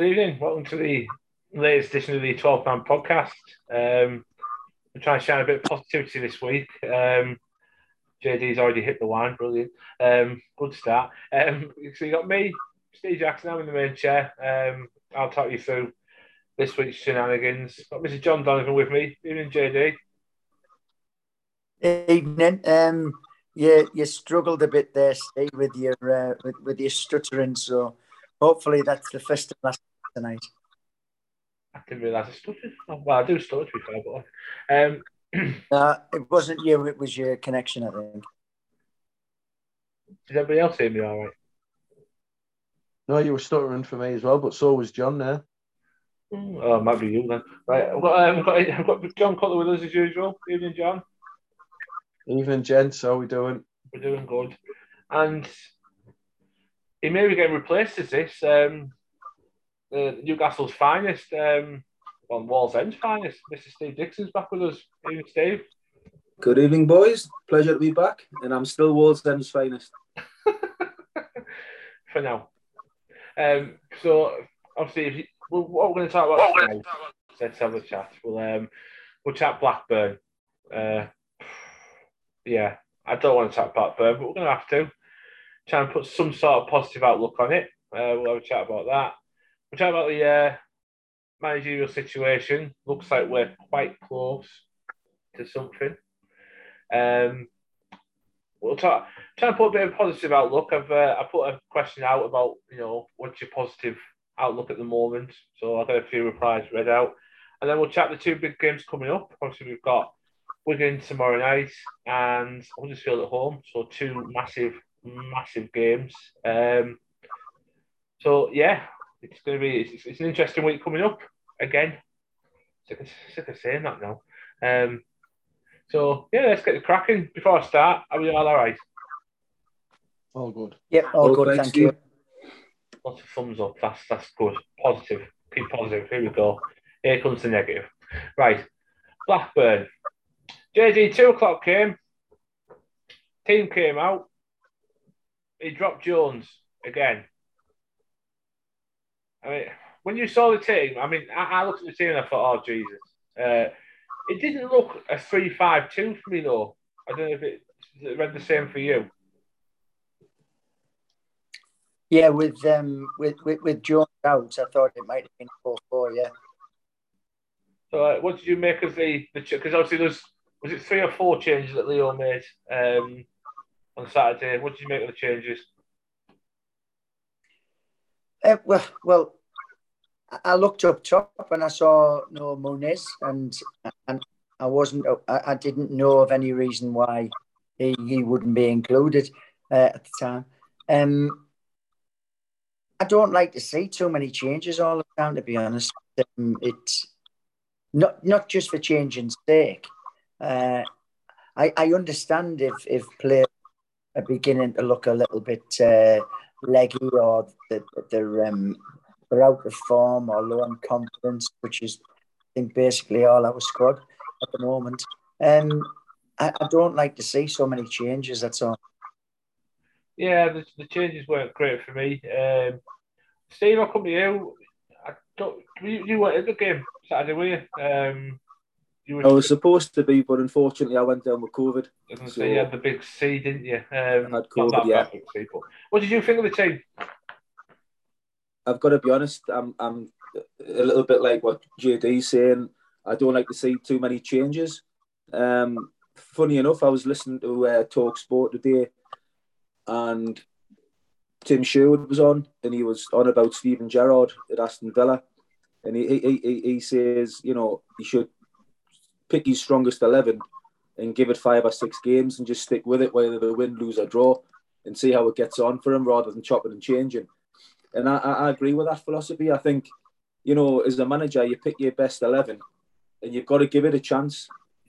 Good evening. Welcome to the latest edition of the 12 Man podcast. Um, we're trying to shine a bit of positivity this week. Um, JD's already hit the line, brilliant. Um, good start. Um, so you got me, Steve Jackson, I'm in the main chair. Um, I'll talk you through this week's shenanigans. Got Mr. John Donovan with me. Evening, JD. Evening. Um, you you struggled a bit there, Steve, with your uh, with, with your stuttering. So hopefully that's the first and last tonight. I didn't realise I stuttered. Oh, well, I do stutter to be fair, but um, uh, it wasn't you; it was your connection, I think. Did everybody else hear me all right? No, you were stuttering for me as well, but so was John there. Oh, it might be you then. Right, I've got, um, I've got, I've got John Cutler with us as usual. Evening, John. Evening, gents. How we doing? We're doing good. And he may be getting replaced as this. Um, uh, Newcastle's finest, um, well, Wallsend's finest, Mr. Steve Dixon's back with us. Evening, Steve. Good evening, boys. Pleasure to be back, and I'm still Wallsend's finest. For now. Um, so, obviously, if you, well, what we're going to talk about tonight, let's have a chat. We'll, um, we'll chat Blackburn. Uh, yeah, I don't want to talk Blackburn, but we're going to have to try and put some sort of positive outlook on it. Uh, we'll have a chat about that. We'll chat about the uh, managerial situation. Looks like we're quite close to something. Um, we'll talk, try and put a bit of positive outlook. I've uh, I put a question out about you know what's your positive outlook at the moment. So I've got a few replies read out, and then we'll chat the two big games coming up. Obviously, we've got Wigan tomorrow night and Huddersfield at home. So two massive, massive games. Um, so yeah, it's going to be it's, it's, an interesting week coming up again. Sick of, sick of saying that now. Um, so yeah, let's get the cracking. Before I start, are we all all right? All good. Yep, all good. Thank you. Lots of thumbs up. That's that's good. Positive. Keep positive. Here we go. Here comes the negative. Right. Blackburn. JD, two o'clock came. Team came out. He dropped Jones again. I mean, when you saw the team, I mean, I, I looked at the team and I thought, oh, Jesus. Uh, it didn't look a 3 5 2 for me, though. I don't know if it, it read the same for you. Yeah, with um with with, with Jones out, I thought it might have been four four. Yeah. So, uh, what did you make of the the because obviously there's was it three or four changes that Leo made um, on Saturday? What did you make of the changes? Uh, well, well, I looked up top and I saw no Muniz, and and I wasn't, I, I didn't know of any reason why he, he wouldn't be included uh, at the time. Um, I don't like to see too many changes all the time, to be honest. Um, it's not not just for changing's sake. Uh, I, I understand if, if players are beginning to look a little bit uh, leggy or that they're, um, they're out of form or low on confidence, which is, I think, basically all our squad at the moment. Um, I, I don't like to see so many changes, that's all. Yeah, the, the changes weren't great for me. Um, Steve, I'll come to you. I don't, you, you were at the game Saturday, were you? Um, I was supposed to be, but unfortunately, I went down with COVID. I so you had the big C, didn't you? Um, I had COVID, yeah. C, what did you think of the team? I've got to be honest. I'm, I'm a little bit like what JD's saying. I don't like to see too many changes. Um, funny enough, I was listening to uh, Talk Sport today, and Tim Sherwood was on, and he was on about Steven Gerrard at Aston Villa, and he he, he, he says, you know, he should pick his strongest 11 and give it five or six games and just stick with it, whether they win, lose, or draw, and see how it gets on for him rather than chopping and changing. And I, I agree with that philosophy. I think, you know, as a manager, you pick your best 11 and you've got to give it a chance.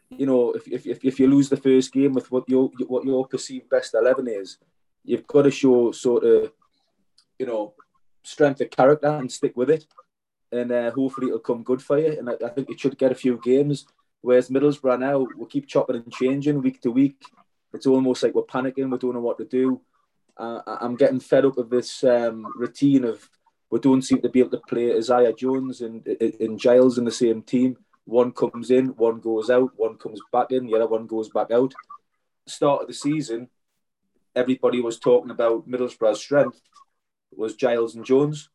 You know, if, if, if you lose the first game with what your, what your perceived best 11 is, you've got to show sort of, you know, strength of character and stick with it. And uh, hopefully it'll come good for you. And I, I think it should get a few games Whereas Middlesbrough now, we keep chopping and changing week to week. It's almost like we're panicking. We don't know what to do. Uh, I'm getting fed up of this um, routine of we don't seem to be able to play Isaiah Jones and, and Giles in the same team. One comes in, one goes out, one comes back in, the other one goes back out. Start of the season, everybody was talking about Middlesbrough's strength was Giles and Jones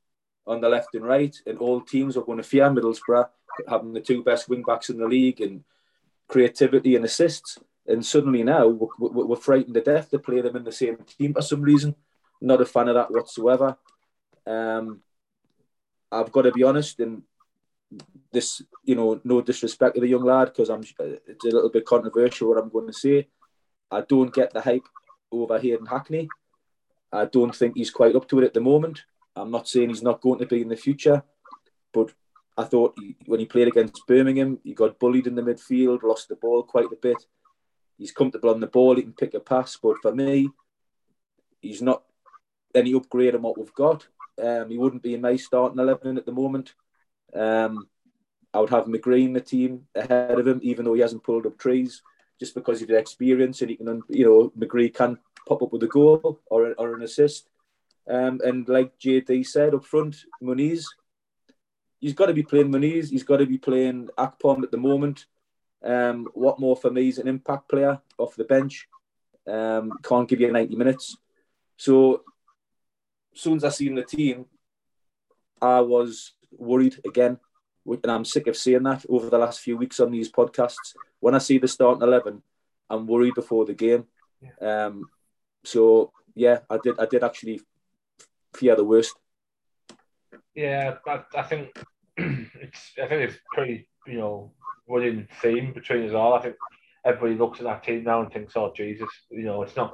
on the left and right, and all teams are going to fear Middlesbrough having the two best wing backs in the league and creativity and assists. And suddenly now we're, we're frightened to death to play them in the same team for some reason. Not a fan of that whatsoever. Um, I've got to be honest, and this, you know, no disrespect to the young lad because I'm it's a little bit controversial what I'm going to say. I don't get the hype over here in Hackney. I don't think he's quite up to it at the moment. I'm not saying he's not going to be in the future, but I thought he, when he played against Birmingham, he got bullied in the midfield, lost the ball quite a bit. He's comfortable on the ball, he can pick a pass, but for me, he's not any upgrade on what we've got. Um, he wouldn't be in my starting 11 at the moment. Um, I would have McGree in the team ahead of him, even though he hasn't pulled up trees, just because of the experience and he can, you know, McGree can pop up with a goal or, or an assist. Um, and like JD said up front, Muniz, he's got to be playing Muniz. He's got to be playing Akpom at the moment. Um, what more for me? He's an impact player off the bench. Um, can't give you 90 minutes. So as soon as I seen the team, I was worried again. And I'm sick of seeing that over the last few weeks on these podcasts. When I see the starting 11, I'm worried before the game. Um, so yeah, I did. I did actually fear the worst. Yeah, I, I think it's. I think it's pretty. You know, running theme between us all. I think everybody looks at that team now and thinks, "Oh Jesus," you know, it's not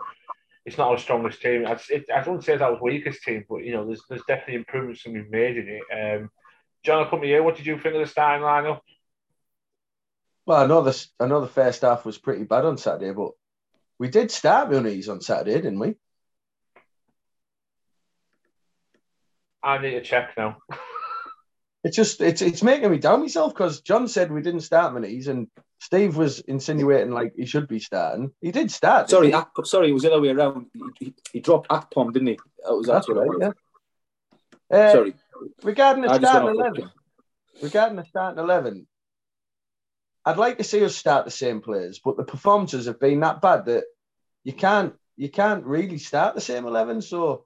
it's not our strongest team. I, it, I don't say it's our weakest team, but you know, there's there's definitely improvements that we've made in it. Um, John, come to you. What did you think of the starting lineup? Well, I know the I know the first half was pretty bad on Saturday, but we did start Muniz on Saturday, didn't we? I need to check now. it's just it's it's making me doubt myself because John said we didn't start Muniz and Steve was insinuating like he should be starting. He did start. Sorry, Ak- sorry, it was the other way around. He, he, he dropped Akpom, didn't he? That was that's right. Yeah. Uh, sorry. Regarding the starting eleven, regarding the starting eleven, I'd like to see us start the same players, but the performances have been that bad that you can't you can't really start the same eleven. So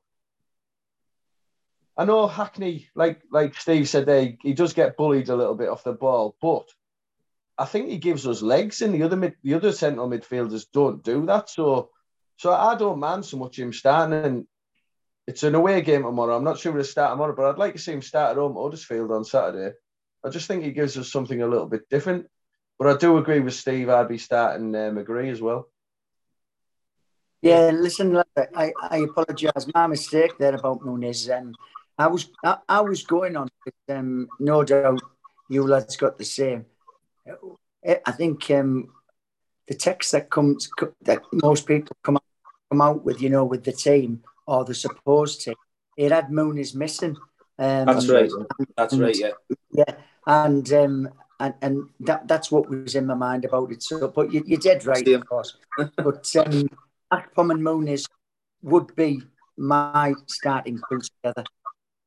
I know Hackney, like like Steve said, there he does get bullied a little bit off the ball, but I think he gives us legs, and the other mid, the other central midfielders don't do that. So, so I don't mind so much him starting. And it's an away game tomorrow. I'm not sure we'll start tomorrow, but I'd like to see him start at home Huddersfield on Saturday. I just think he gives us something a little bit different. But I do agree with Steve. I'd be starting uh, McGree as well. Yeah, listen, I, I apologise. My mistake there about Muniz. Um, I was I, I was going on, um, no doubt you lads got the same. I think um, the text that comes that most people come out, come out with, you know, with the team or the supposed team, it had Muniz missing. Um, that's right. That's and, right. Yeah. Yeah, and um, and and that that's what was in my mind about it. So, but you, you did right, of course. but um, Akpom and Muniz would be my starting crew together.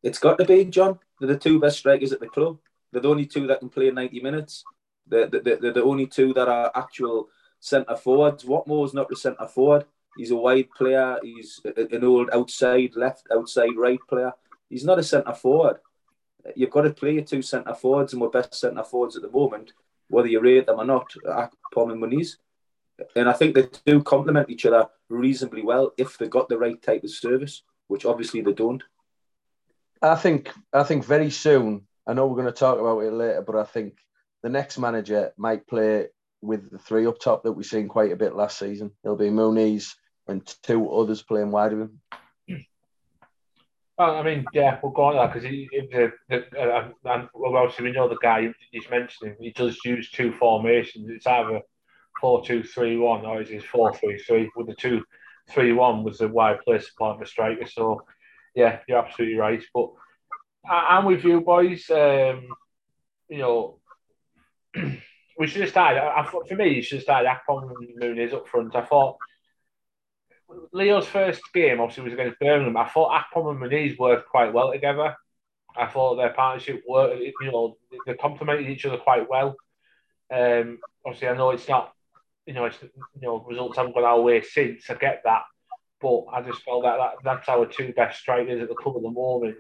It's got to be John. They're the two best strikers at the club. They're the only two that can play ninety minutes. They're, they're, the only two that are actual centre forwards. Watmore's not a centre forward. He's a wide player. He's an old outside left, outside right player. He's not a centre forward. You've got to play your two centre forwards, and we're best centre forwards at the moment, whether you rate them or not, Akpom and Muniz. And I think they do complement each other reasonably well if they've got the right type of service, which obviously they don't. I think I think very soon. I know we're going to talk about it later, but I think the next manager might play with the three up top that we've seen quite a bit last season. It'll be Muniz and two others playing wide of him. Well, I mean, yeah, we'll go on that because uh, well, obviously we know the guy he's mentioning. He does use two formations. It's either four two three one or it's it four three three? With the two three one was the wide player support the striker. So, yeah, you're absolutely right. But I, am with you, boys. Um, you know, we should have started. I, for me, you should have started Akpom and Muniz up front. I thought Leo's first game obviously was against Birmingham. I thought Akpom and Muniz worked quite well together. I thought their partnership worked. You know, they complemented each other quite well. Um, obviously, I know it's not. You know, it's, you know, results haven't gone our way since. I get that, but I just felt that, that that's our two best strikers at the club at the moment.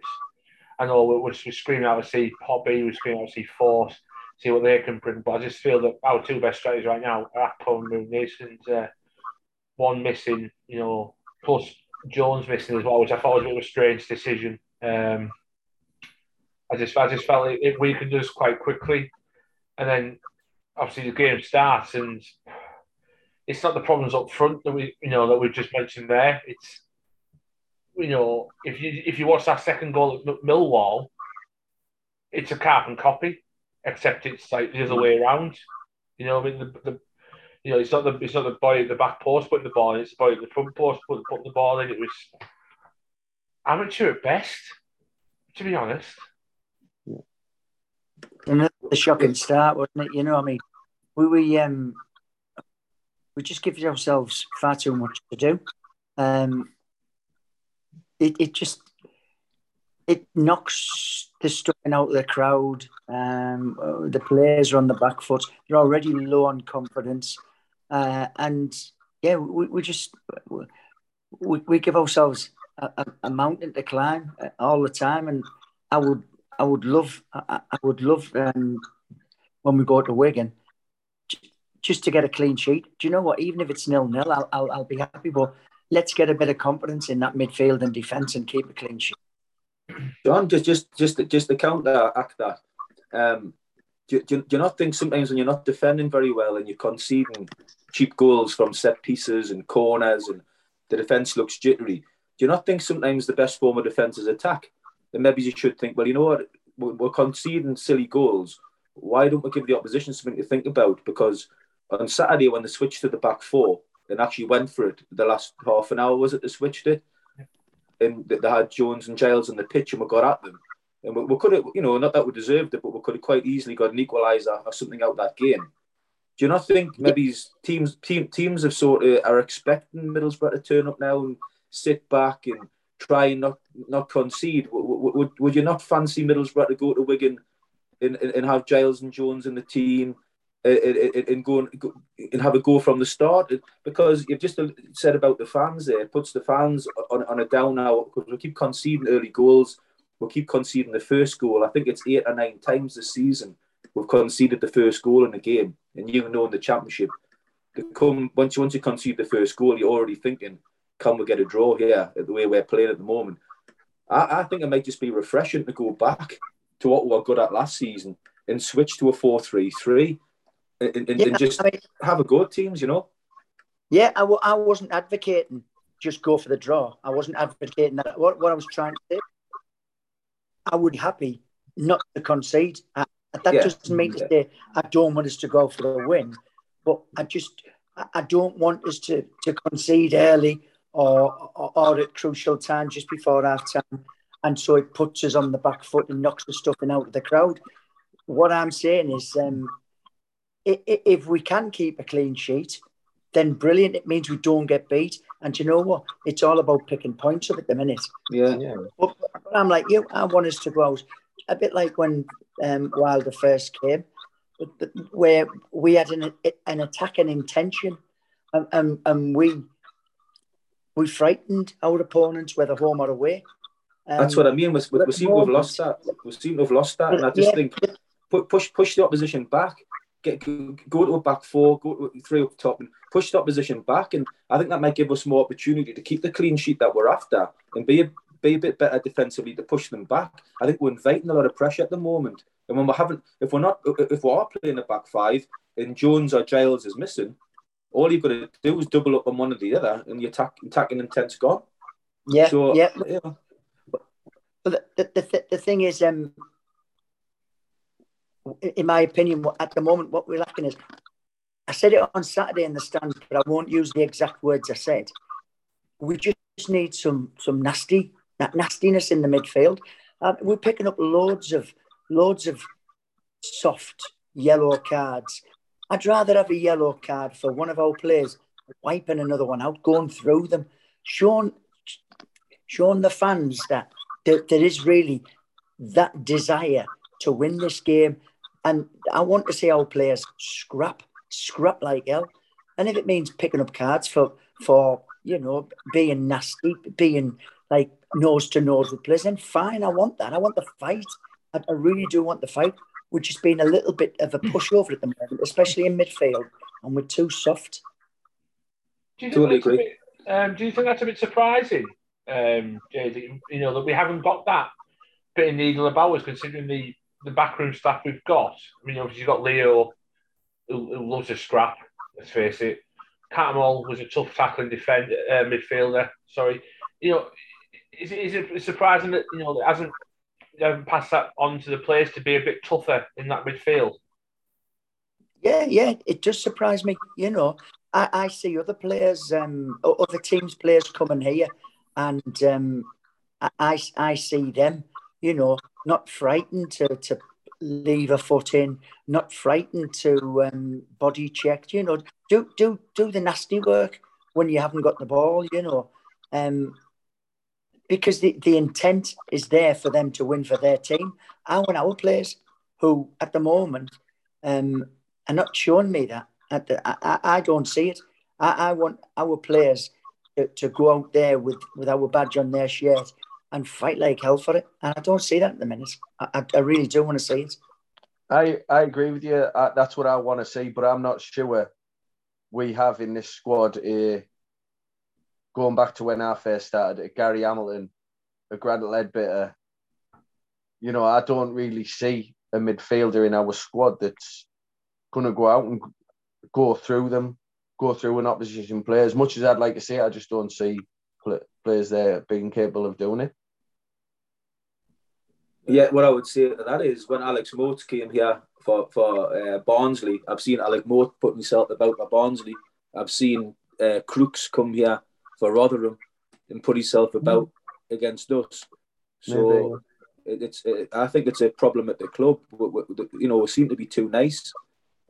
I know we're, we're screaming out to see Poppy, we're screaming out to see Forss, see what they can bring. But I just feel that our two best strikers right now are Akpom and Muniz, and uh, one missing, you know, plus Jones missing as well, which I thought was a bit of a strange decision. Um, I just, I just felt it, it weakened us quite quickly, and then obviously the game starts, and it's not the problems up front that we, you know, that we've just mentioned there. It's, you know, if you if you watch that second goal at Millwall, it's a carbon copy, except it's like the other way around. You know, I mean, the, the you know, it's not the it's not the boy at the back post putting the ball in, it's the boy at the front post putting, putting the ball in. It was amateur at best, to be honest. Yeah. Another shocking start, wasn't it? You know, I mean, we were um we just give ourselves far too much to do. Um, it it just it knocks the stuff out of the crowd. Um, the players are on the back foot. They're already low on confidence. Uh, and yeah, we, we just we, we give ourselves a, a, mountain to climb uh, all the time, and I would I would love I, I would love um, when we go to Wigan just to get a clean sheet. Do you know what? Even if it's nil nil, I'll, I'll I'll be happy. But let's get a bit of confidence in that midfield and defence and keep a clean sheet. John, just just just just to counteract that. Um, do, do, do you not think sometimes when you're not defending very well and you're conceding cheap goals from set pieces and corners and the defence looks jittery, do you not think sometimes the best form of defence is attack? Then maybe you should think, well, you know what, we're conceding silly goals. Why don't we give the opposition something to think about? Because on Saturday, when they switched to the back four and actually went for it, the last half an hour was it they switched it, and they had Jones and Giles on the pitch and we got at them. And we, we could have, you know, not that we deserved it, but we could have quite easily got an equaliser or something out that game. Do you not think maybe teams team, teams have sort of are expecting Middlesbrough to turn up now and sit back and try and not not concede? Would, would, would you not fancy Middlesbrough to go to Wigan and, and, and have Giles and Jones in the team Uh, and go and have a go from the start because you've just uh, said about the fans there it puts the fans on, on a down now because we keep conceding early goals we'll keep conceding the first goal. I think it's eight or nine times this season we've conceded the first goal in the game. And you know in the championship, the come once you once you concede the first goal, you're already thinking, can we get a draw here at the way we're playing at the moment? I, I think it might just be refreshing to go back to what we were good at last season and switch to a 4-3-3 and, and, yeah, and just I mean, have a go at teams, you know? Yeah, I w- I wasn't advocating just go for the draw. I wasn't advocating that. What, what I was trying to say I would be happy not to concede. I, that yeah. doesn't mean to say I don't want us to go for the win, but I just I don't want us to, to concede early or, or, or at crucial time just before half time, and so it puts us on the back foot and knocks the stuffing out of the crowd. What I'm saying is, um, if we can keep a clean sheet, then brilliant. It means we don't get beat. And you know what? It's all about picking points up at the minute. Yeah, yeah. But, but I'm like you. I want us to go out a bit like when um, Wilder first came, where we had an, an attacking intention, and, and, and we we frightened our opponents, whether home or away. Um, That's what I mean. We, we, we seem to have lost that. We seem to have lost that, and I just yeah, think push push the opposition back get go to a back four, go to three up top, and push the opposition back. And I think that might give us more opportunity to keep the clean sheet that we're after and be a, be a bit better defensively to push them back. I think we're inviting a lot of pressure at the moment. And when we haven't, if we're not, if we are playing a back five and Jones or Giles is missing, all you've got to do is double up on one or the other, and your attack, attacking intent's gone. Yeah, so, yeah. yeah. But the, the, the, the thing is, um, in my opinion, at the moment, what we're lacking is I said it on Saturday in the stands, but I won't use the exact words I said. We just need some some nasty that nastiness in the midfield. Uh, we're picking up loads of loads of soft yellow cards. I'd rather have a yellow card for one of our players wiping another one out, going through them, showing showing the fans that there, there is really that desire to win this game. And I want to see our players scrap, scrap like hell. And if it means picking up cards for, for you know, being nasty, being like nose to nose with players, then fine, I want that. I want the fight. I, I really do want the fight, which has been a little bit of a pushover at the moment, especially in midfield, and we're too soft. Do you totally agree. Bit, um, do you think that's a bit surprising, um, Jay, that, you know, that we haven't got that bit of needle about us, considering the, the backroom staff we've got? I mean, obviously, you've got Leo, who, who loves a scrap, let's face it. Cattermole was a tough tackling defender, uh, midfielder. Sorry, you know, is, is it surprising that you know it hasn't passed that on to the players to be a bit tougher in that midfield? Yeah, yeah, it does surprise me. You know, I, I see other players, um, other teams' players coming here, and um, I, I see them, you know, not frightened to, to leave a foot in, not frightened to um, body check, you know, do do do the nasty work when you haven't got the ball, you know, um, because the, the intent is there for them to win for their team. I want our players who, at the moment, um, are not showing me that. I, I, I don't see it. I, I want our players to, to, go out there with, with our badge on their shirt and fight like hell for it. And I don't see that at the minute. I, I really do want to see it. I, I agree with you. I, that's what I want to see, but I'm not sure we have in this squad a going back to when I first started, Gary Hamilton, a Grant Leadbitter. You know, I don't really see a midfielder in our squad that's going to go out and go through them, go through an opposition player. As much as I'd like to see, I just don't see players there being capable of doing it. Yeah, what I would say to that is when Alex Mowatt came here for for uh, Barnsley, I've seen Alex Mowatt put himself about for Barnsley. I've seen uh, Crooks come here for Rotherham and put himself about mm. against us. So it, it's it, I think it's a problem at the club. We, we, you know, we seem to be too nice.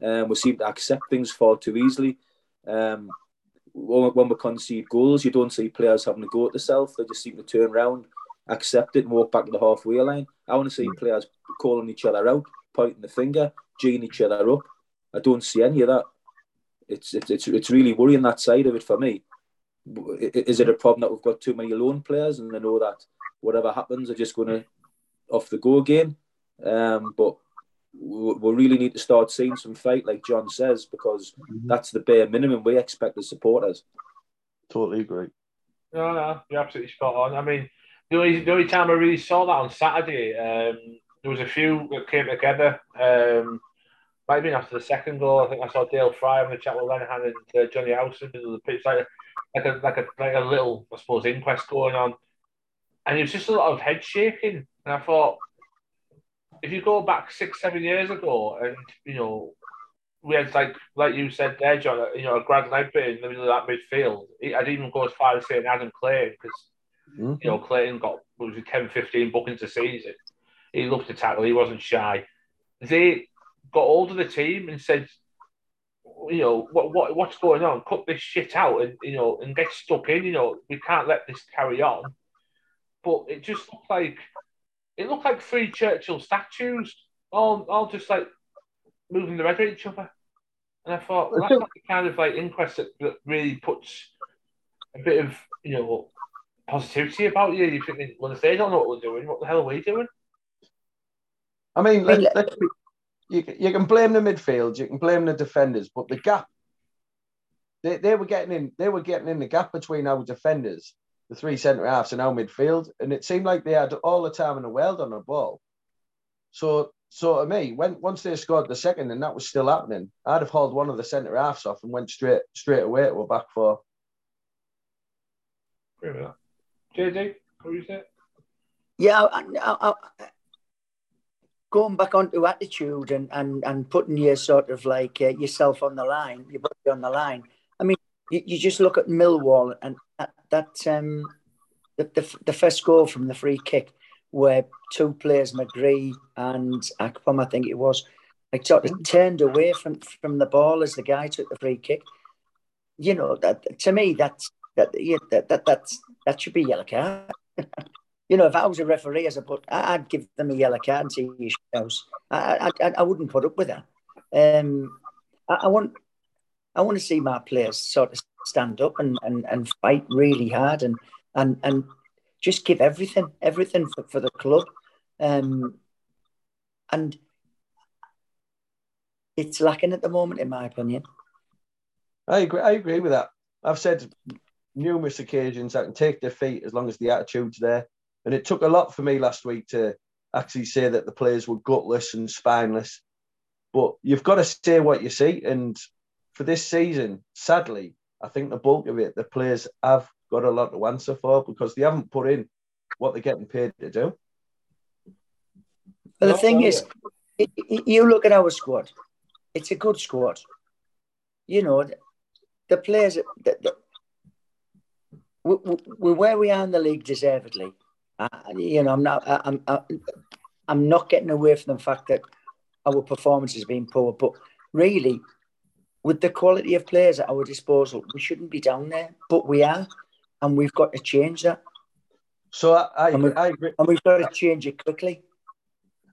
Um, we seem to accept things far too easily. Um, when, when we concede goals, you don't see players having to go at the self. They just seem to turn around, accept it, and walk back to the halfway line. I want to see players calling each other out, pointing the finger, geeing each other up. I don't see any of that. It's it's it's, it's really worrying that side of it for me. Is it a problem that we've got too many lone players and they know that whatever happens, they're just going to off the go again? Um, but we really need to start seeing some fight, like John says, because mm-hmm. that's the bare minimum we expect as supporters. Totally agree. No, no, you're absolutely spot on. I mean, the only, the only time I really saw that on Saturday, um, there was a few that came together. Um, might have been after the second goal. I think I saw Dael Fry on the chat with Lenihan and uh, Jonny Howson in the pitch, like, like a like a like a little, I suppose, inquest going on. And it was just a lot of head shaking. And I thought, if you go back six, seven years ago, and you know, we had like like you said there, John, you know, a Grant Leadbitter in the middle of that midfield. I'd even go as far as saying Adam Clayton because mm-hmm. you know Clayton got was it 10, 15 bookings a season. He loved to tackle. He wasn't shy. They got hold of the team and said, you know, what what what's going on? Cut this shit out and you know and get stuck in. You know, we can't let this carry on. But it just looked like it looked like three Churchill statues, all all just like moving the red at each other. And I thought well, that's not the kind of like inquest that, that really puts a bit of you know positivity about you. You think, well, if they don't know what we're doing, what the hell are we doing? I mean, let, let, you, you can blame the midfield, you can blame the defenders, but the gap they, they were getting in they were getting in the gap between our defenders the three centre halves and our midfield, and it seemed like they had all the time in the world on the ball. So, so to me, when once they scored the second and that was still happening, I'd have hauled one of the centre halves off and went straight straight away to a back four. JJ, what you say? Yeah, I, I, I, going back onto attitude and, and, and putting your sort of like uh, yourself on the line, your body on the line. I mean, you, you just look at Millwall and that, that um, the, the, the first goal from the free kick where two players, McGree and Akpom, I think it was, like sort of turned away from, from the ball as the guy took the free kick. You know, that to me, that's that yeah, that, that that's that should be yellow card. you know, if I was a referee, as a put, I'd give them a yellow card and see you house. I, I, I wouldn't put up with that. Um, I, I want, I want to see my players sort of stand up and, and, and fight really hard and and and just give everything, everything for, for the club. Um, and it's lacking at the moment, in my opinion. I agree. I agree with that. I've said numerous occasions I can take defeat as long as the attitude's there. And it took a lot for me last week to actually say that the players were gutless and spineless. But you've got to say what you see. And for this season, sadly, I think the bulk of it, the players have got a lot to answer for because they haven't put in what they're getting paid to do. But the thing is, you look at our squad, it's a good squad. You know, the players, the, the, we're where we are in the league deservedly. Uh, you know, I'm not, I'm, I'm not getting away from the fact that our performance has been poor, but really, with the quality of players at our disposal, we shouldn't be down there, but we are, and we've got to change that. So I, I, and I agree, and we've got to change it quickly.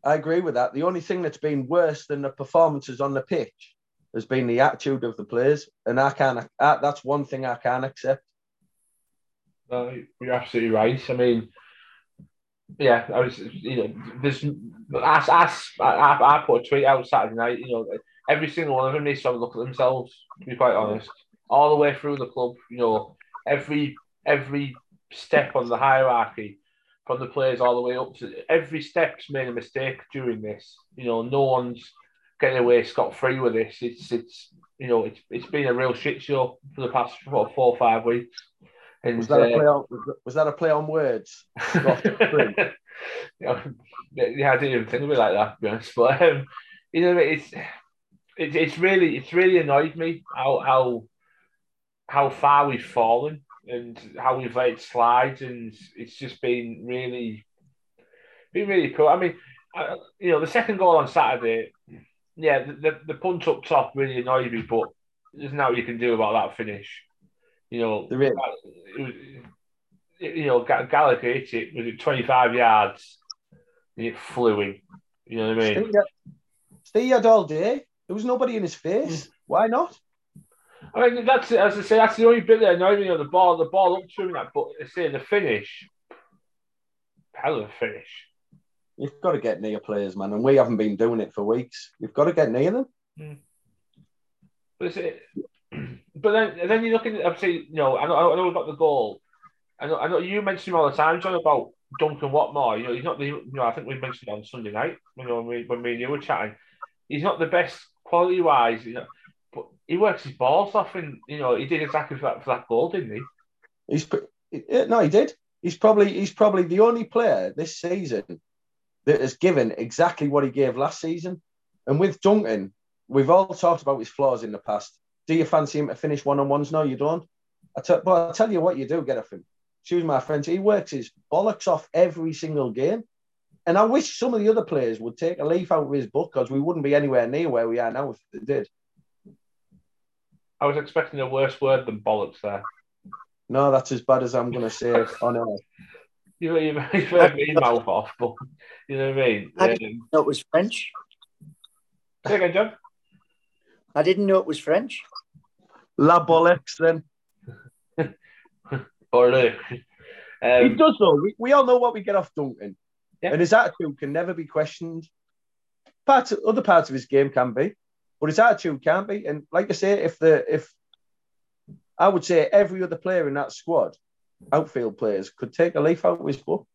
I agree with that. The only thing that's been worse than the performances on the pitch has been the attitude of the players, and I can't. I, that's one thing I can't accept. No, you're absolutely right. I mean, yeah, I was, you know, there's, as, as I, I put a tweet out Saturday night, you know, every single one of them needs to have a look at themselves, to be quite honest. All the way through the club, you know, every every step on the hierarchy from the players all the way up to every step's made a mistake during this. You know, no one's getting away scot free with this. It's it's you know it's it's been a real shit show for the past four, four or five weeks. Was that a play on? Was that a play on words? yeah, I didn't even think of it like that. To be honest, but um, you know, it's it, it's really it's really annoyed me how how how far we've fallen and how we've let it slide, and it's just been really, been really cool. I mean, I, you know, the second goal on Saturday, yeah, the, the, the punch up top really annoyed me, but there's nothing you can do about that finish. You know. It was, you know, Gallagher hit it was it 25 yards, and it flew in. You know what I mean? Stay had all day. There was nobody in his face. Why not? I mean, that's as I say, that's the only bit that annoyed me on the ball. The ball up to him, that, but I say the finish, hell of a finish. You've got to get near players, man, and we haven't been doing it for weeks. You've got to get near them. Mm. But, it, but then, then you look at obviously, you know, I know, I know about the goal. I know, I know you mentioned him all the time, John, about Duncan Watmore. You know, he's not the. You know, I think we mentioned on Sunday night. You know, when we when me and you were chatting, he's not the best quality wise. You know, but he works his balls off, and you know he did exactly for that, for that goal, didn't he? He's no, he did. He's probably he's probably the only player this season that has given exactly what he gave last season. And with Duncan, we've all talked about his flaws in the past. Do you fancy him to finish one on ones? No, you don't. I t- but I'll tell you what you do get off him. Choose my friends. He works his bollocks off every single game. And I wish some of the other players would take a leaf out of his book because we wouldn't be anywhere near where we are now if they did. I was expecting a worse word than bollocks there. No, that's as bad as I'm going to say it on air. You, you, you've heard me mouth off, but you know what I mean? I didn't um, know it was French. Say again, John. I didn't know it was French. La bollocks, then. or uh, um, he does though. We, we all know what we get off Duncan, Yeah. and his attitude can never be questioned. Parts other parts of his game can be, but his attitude can't be. And like I say, if the if I would say every other player in that squad, outfield players, could take a leaf out of his book.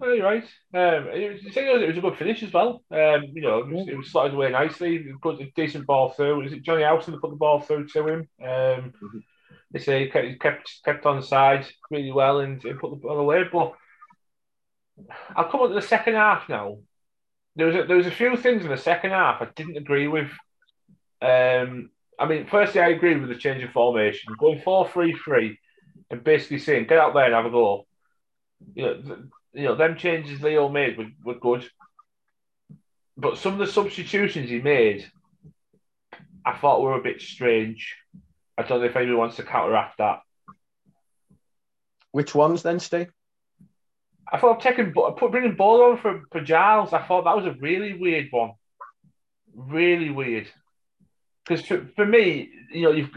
Oh, you're right. Um, it was, it was a good finish as well. Um, you know, it was, it was slotted away nicely. Put a decent ball through. Was it Jonny Howson that put the ball through to him? Um, They say he kept, kept kept on side really well and, and put the ball away. But I'll come on to the second half now. There was a, there was a few things in the second half I didn't agree with. Um, I mean, firstly, I agree with the change of formation, going four three three, and basically saying get out there and have a go. You know, you know, them changes Leo made were, were good, but some of the substitutions he made, I thought were a bit strange. I don't know if anyone wants to counteract that. Which ones then, Steve? I thought taking put bringing Bola on for, for Giles. I thought that was a really weird one, really weird. Because for, for me, you know, you've,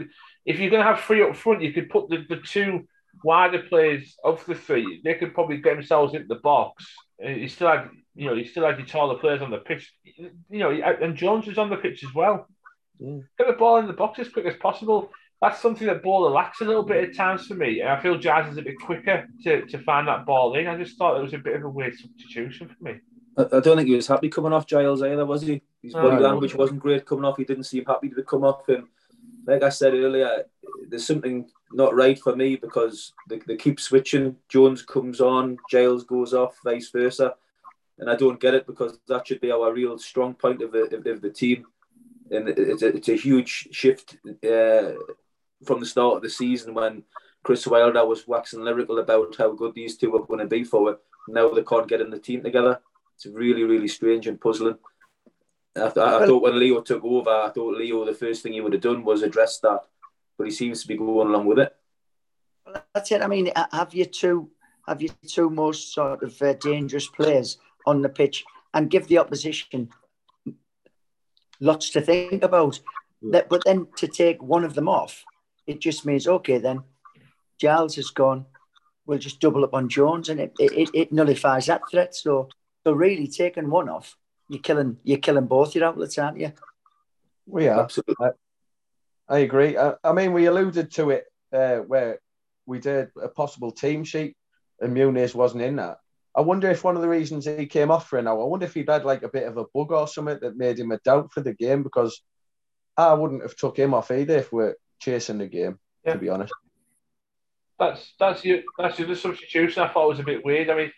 if you're going to have three up front, you could put the, the two wider players of the three. They could probably get themselves into the box. You still had, you know, you still had your taller players on the pitch. You know, and Jones was on the pitch as well. Mm. Get the ball in the box as quick as possible that's something that Bola lacks a little bit at times for me. And I feel Jazz is a bit quicker to, to find that ball in. I just thought it was a bit of a weird substitution for me. I, I don't think he was happy coming off Giles either, was he? His body oh, language wasn't great coming off. He didn't seem happy to come off. And like I said earlier, there's something not right for me because they, they keep switching. Jones comes on, Giles goes off, vice versa. And I don't get it because that should be our real strong point of the, of, the team. And it's a, it's a huge shift uh, from the start of the season when Chris Wilder was waxing lyrical about how good these two were going to be for it. Now they can't get in the team together. It's really, really strange and puzzling. I, th- I thought when Leo took over, I thought Leo, the first thing he would have done was address that, but he seems to be going along with it. Well, that's it. I mean, have you two, have you two most sort of uh, dangerous players on the pitch, and give the opposition lots to think about. That, but then to take one of them off it just means okay then Giles is gone. We'll just double up on Jones, and it, it, it nullifies that threat. So, so really, taking one off, you're killing you're killing both your outlets, aren't you? We are absolutely. I, I agree. I, I, mean, we alluded to it uh, where we did a possible team sheet, and Muniz wasn't in that. I wonder if one of the reasons he came off for an hour, I wonder if he'd had like a bit of a bug or something that made him a doubt for the game because I wouldn't have took him off either if we're chasing the game. Yeah. To be honest, that's that's your that's your substitution. I thought was a bit weird. I mean,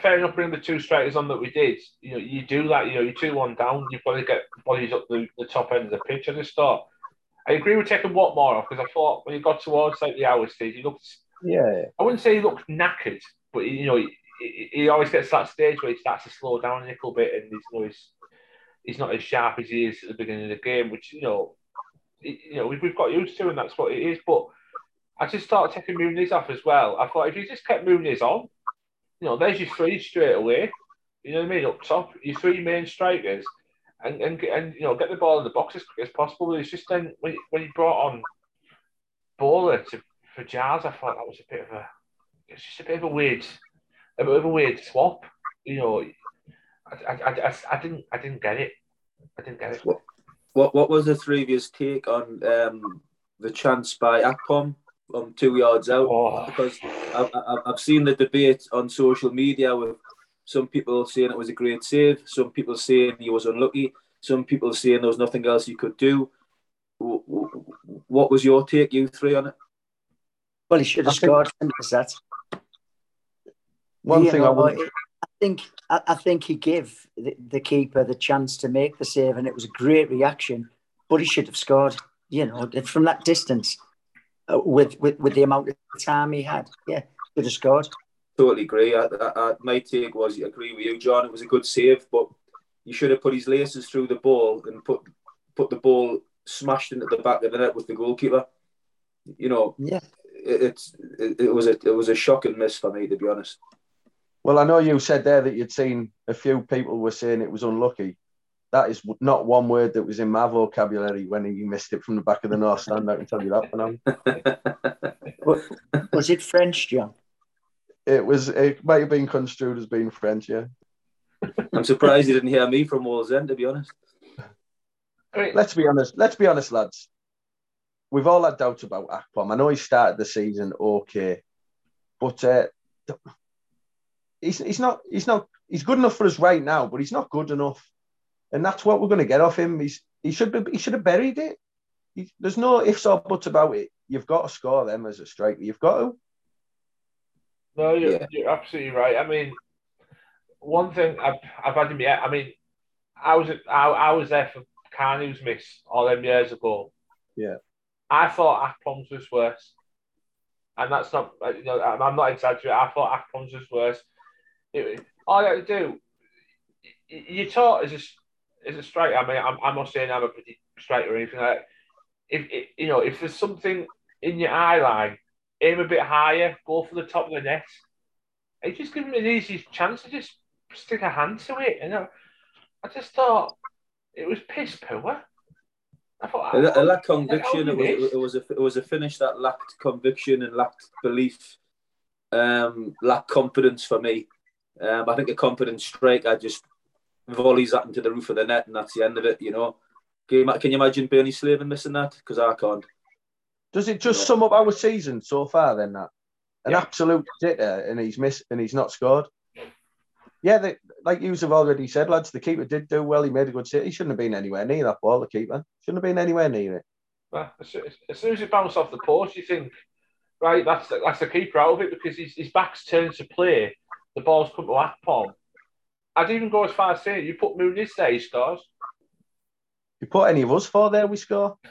fair enough, bring the two strikers on that we did. You know, you do that. You know, you're two one down. You've got to get bodies up the, the top end of the pitch. at the start. I agree with taking Watmore off because I thought when he got towards like the hour stage, he looked. Yeah. I wouldn't say he looked knackered, but you know, he, he, always gets that stage where he starts to slow down a little bit, and he's you know, he's, he's not as sharp as he is at the beginning of the game, which you know you know, we've, we've got used to, and that's what it is. But I just started taking Muniz off as well. I thought if you just kept Muniz on, you know, there's your three straight away. You know what I mean? Up top, your three main strikers, and and, and you know, get the ball in the box as quick as possible. It's just then when, when he brought on Bola to for Giles, I thought that was a bit of a, it's just a bit of a weird, a bit of a weird swap. You know, I, I, I, I didn't I didn't get it. I didn't get it. What what was the three of take on um, the chance by Akpom from two yards out? Oh. Because I've, I've seen the debate on social media with some people saying it was a great save, some people saying he was unlucky, some people saying there was nothing else he could do. What was your take, you three, on it? Well, he should have scored. That. One thing know, I would think I, I think he gave the, the, keeper the chance to make the save, and it was a great reaction. But he should have scored. You know, from that distance, uh, with, with with the amount of time he had, yeah, should have scored. Totally agree. I, I, my take was, I agree with you, John. It was a good save, but you should have put his laces through the ball and put put the ball smashed into the back of the net with the goalkeeper. You know, yeah, it, it's it, it was a it was a shocking miss for me to be honest. Well, I know you said there that you'd seen a few people were saying it was unlucky. That is not one word that was in my vocabulary when he missed it from the back of the north stand. I can tell you that for now. was it French, John? It was. It might have been construed as being French. Yeah. I'm surprised you didn't hear me from Wallsend, to be honest. Let's be honest. Let's be honest, lads. We've all had doubts about Akpom. I know he started the season okay, but uh, he's, he's not he's not he's good enough for us right now, but he's not good enough, and that's what we're going to get off him. He's he should be he should have buried it. He, there's no ifs or buts about it. You've got to score them as a striker. You've got to. No, you're, yeah. you're absolutely right. I mean, one thing I've, I've had him yet. I mean, I was I, I was there for Carney's miss all them years ago. Yeah. I thought Akpom's was worse, and that's not. Uh, you know, I'm not exaggerating. I thought Akpom's was worse it, all you have to do, you taught as a as a striker. I mean, I'm, I'm not saying I'm a pretty striker or anything like that. If it, you know, if there's something in your eye line, aim a bit higher, go for the top of the net, It just gives him an easy chance to just stick a hand to it. And I, I just thought it was piss poor. I thought, It, it "Oh, lacked conviction. It was, it was a it was a finish that lacked conviction and lacked belief, um, lacked confidence for me. Um, I think a confident I just volleys that into the roof of the net, and that's the end of it. You know, can you, can you imagine Bernie Slaven missing that? Because I can't. Does it just Yeah. sum up our season so far? Then that an Yeah. absolute sitter, and he's missed and he's not scored. Yeah, they, like you have already said, lads, the keeper did do well. He made a good sit. He shouldn't have been anywhere near that ball. The keeper shouldn't have been anywhere near it. Well, as, soon- as soon as it bounced off the post, you think, right, that's the, that's the keeper out of it because his, his back's turned to play. The ball's come to Akpom. I'd even go as far as saying, you put Muniz there, he scores. You put any of us four there, we score.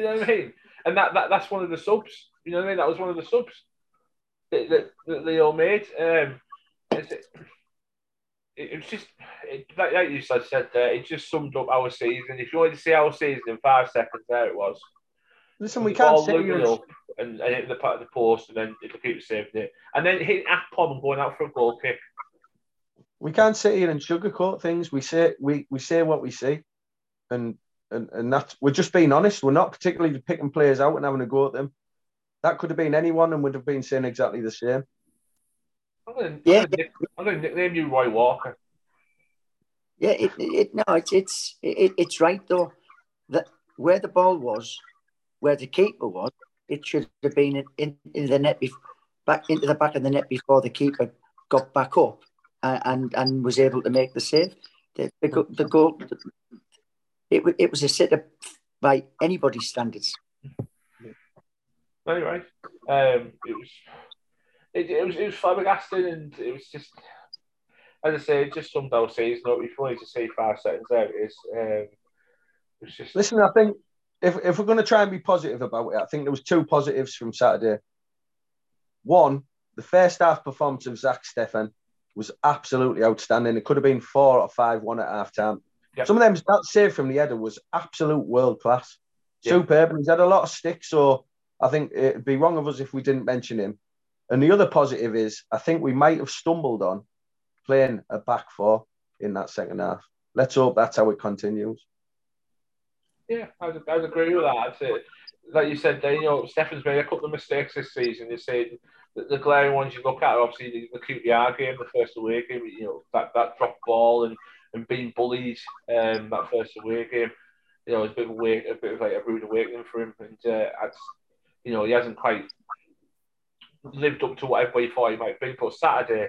You know what I mean? And that, that that's one of the subs. You know what I mean? That was one of the subs that, that, that they all made. Um, it's, it, it was just, it, like, like you said, said there, it just summed up our season. If you wanted to see our season in five seconds, there it was. Listen, we can't ball sit here and up and, and hit the part of the post, and then the keeper saved it. And then hitting Akpom and going out for a goal kick. we can't sit here and sugarcoat things. We say we, we say what we see, and and and that's we're just being honest. We're not particularly picking players out and having a go at them. That could have been anyone, and would have been saying exactly the same. I'm going Yeah. to I'm going to nickname you Roy Walker. Yeah, it, it no, it's it's it, it's right though. That where the ball was, where the keeper was, it should have been in, in, in the net, bef- back into the back of the net before the keeper got back up and and, and was able to make the save. The the, the goal, it it was a sitter by anybody's standards. Anyway, um, it was it, it was it was flabbergasting, and it was just as I say, it just summed our season up. If you wanted to say five seconds, there it is. Um, it was just Listen, I think if, if we're going to try and be positive about it, I think there was two positives from Saturday. One, the first half performance of Zack Steffen was absolutely outstanding. It could have been four or five one at half time. Yep. Some of them that save from the header was absolute world class, Yeah. superb, and he's had a lot of sticks. So I think it'd be wrong of us if we didn't mention him. And the other positive is I think we might have stumbled on playing a back four in that second half. Let's hope that's how it continues. Yeah, I'd, I'd agree with that. I'd say, like you said, you know, Steffen's made a couple of mistakes this season. You say the, the glaring ones you look at, are obviously the, the QPR game, the first away game, you know, that, that drop ball and, and being bullied um, that first away game. You know, it's a bit of a, wake, a bit of like a rude awakening for him, and uh, it's, you know, he hasn't quite lived up to what everybody thought he might be. But Saturday,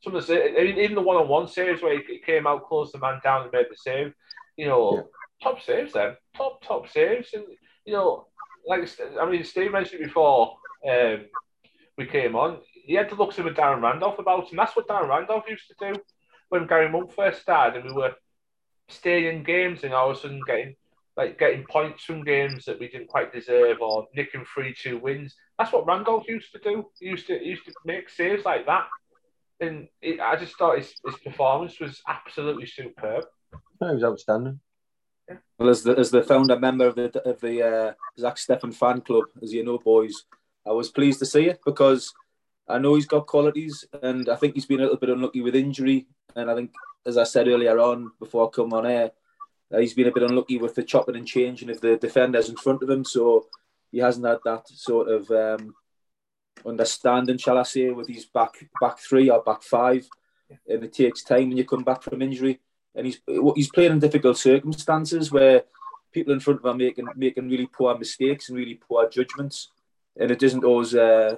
some of the, I even the one-on-one saves where he came out, closed the man down, and made the save. You know. Top saves then, top top saves, and you know, like I mean, Steve mentioned before um, we came on, he had the looks of a Darren Randolph about him. That's what Darren Randolph used to do when Gary Monk first started, and we were staying in games and all of a sudden getting like getting points from games that we didn't quite deserve or nicking three two wins. That's what Randolph used to do. He used to he used to make saves like that. And it, I just thought his, his performance was absolutely superb. It was outstanding. Well, as the as the founder member of the of the uh, Zack Steffen fan club, as you know, boys, I was pleased to see it because I know he's got qualities, and I think he's been a little bit unlucky with injury. And I think, as I said earlier on before I come on air, uh, he's been a bit unlucky with the chopping and changing of the defenders in front of him. So he hasn't had that sort of um, understanding, shall I say, with his back back three or back five. And it takes time when you come back from injury and he's he's playing in difficult circumstances where people in front of him are making making really poor mistakes and really poor judgments, and it doesn't always uh,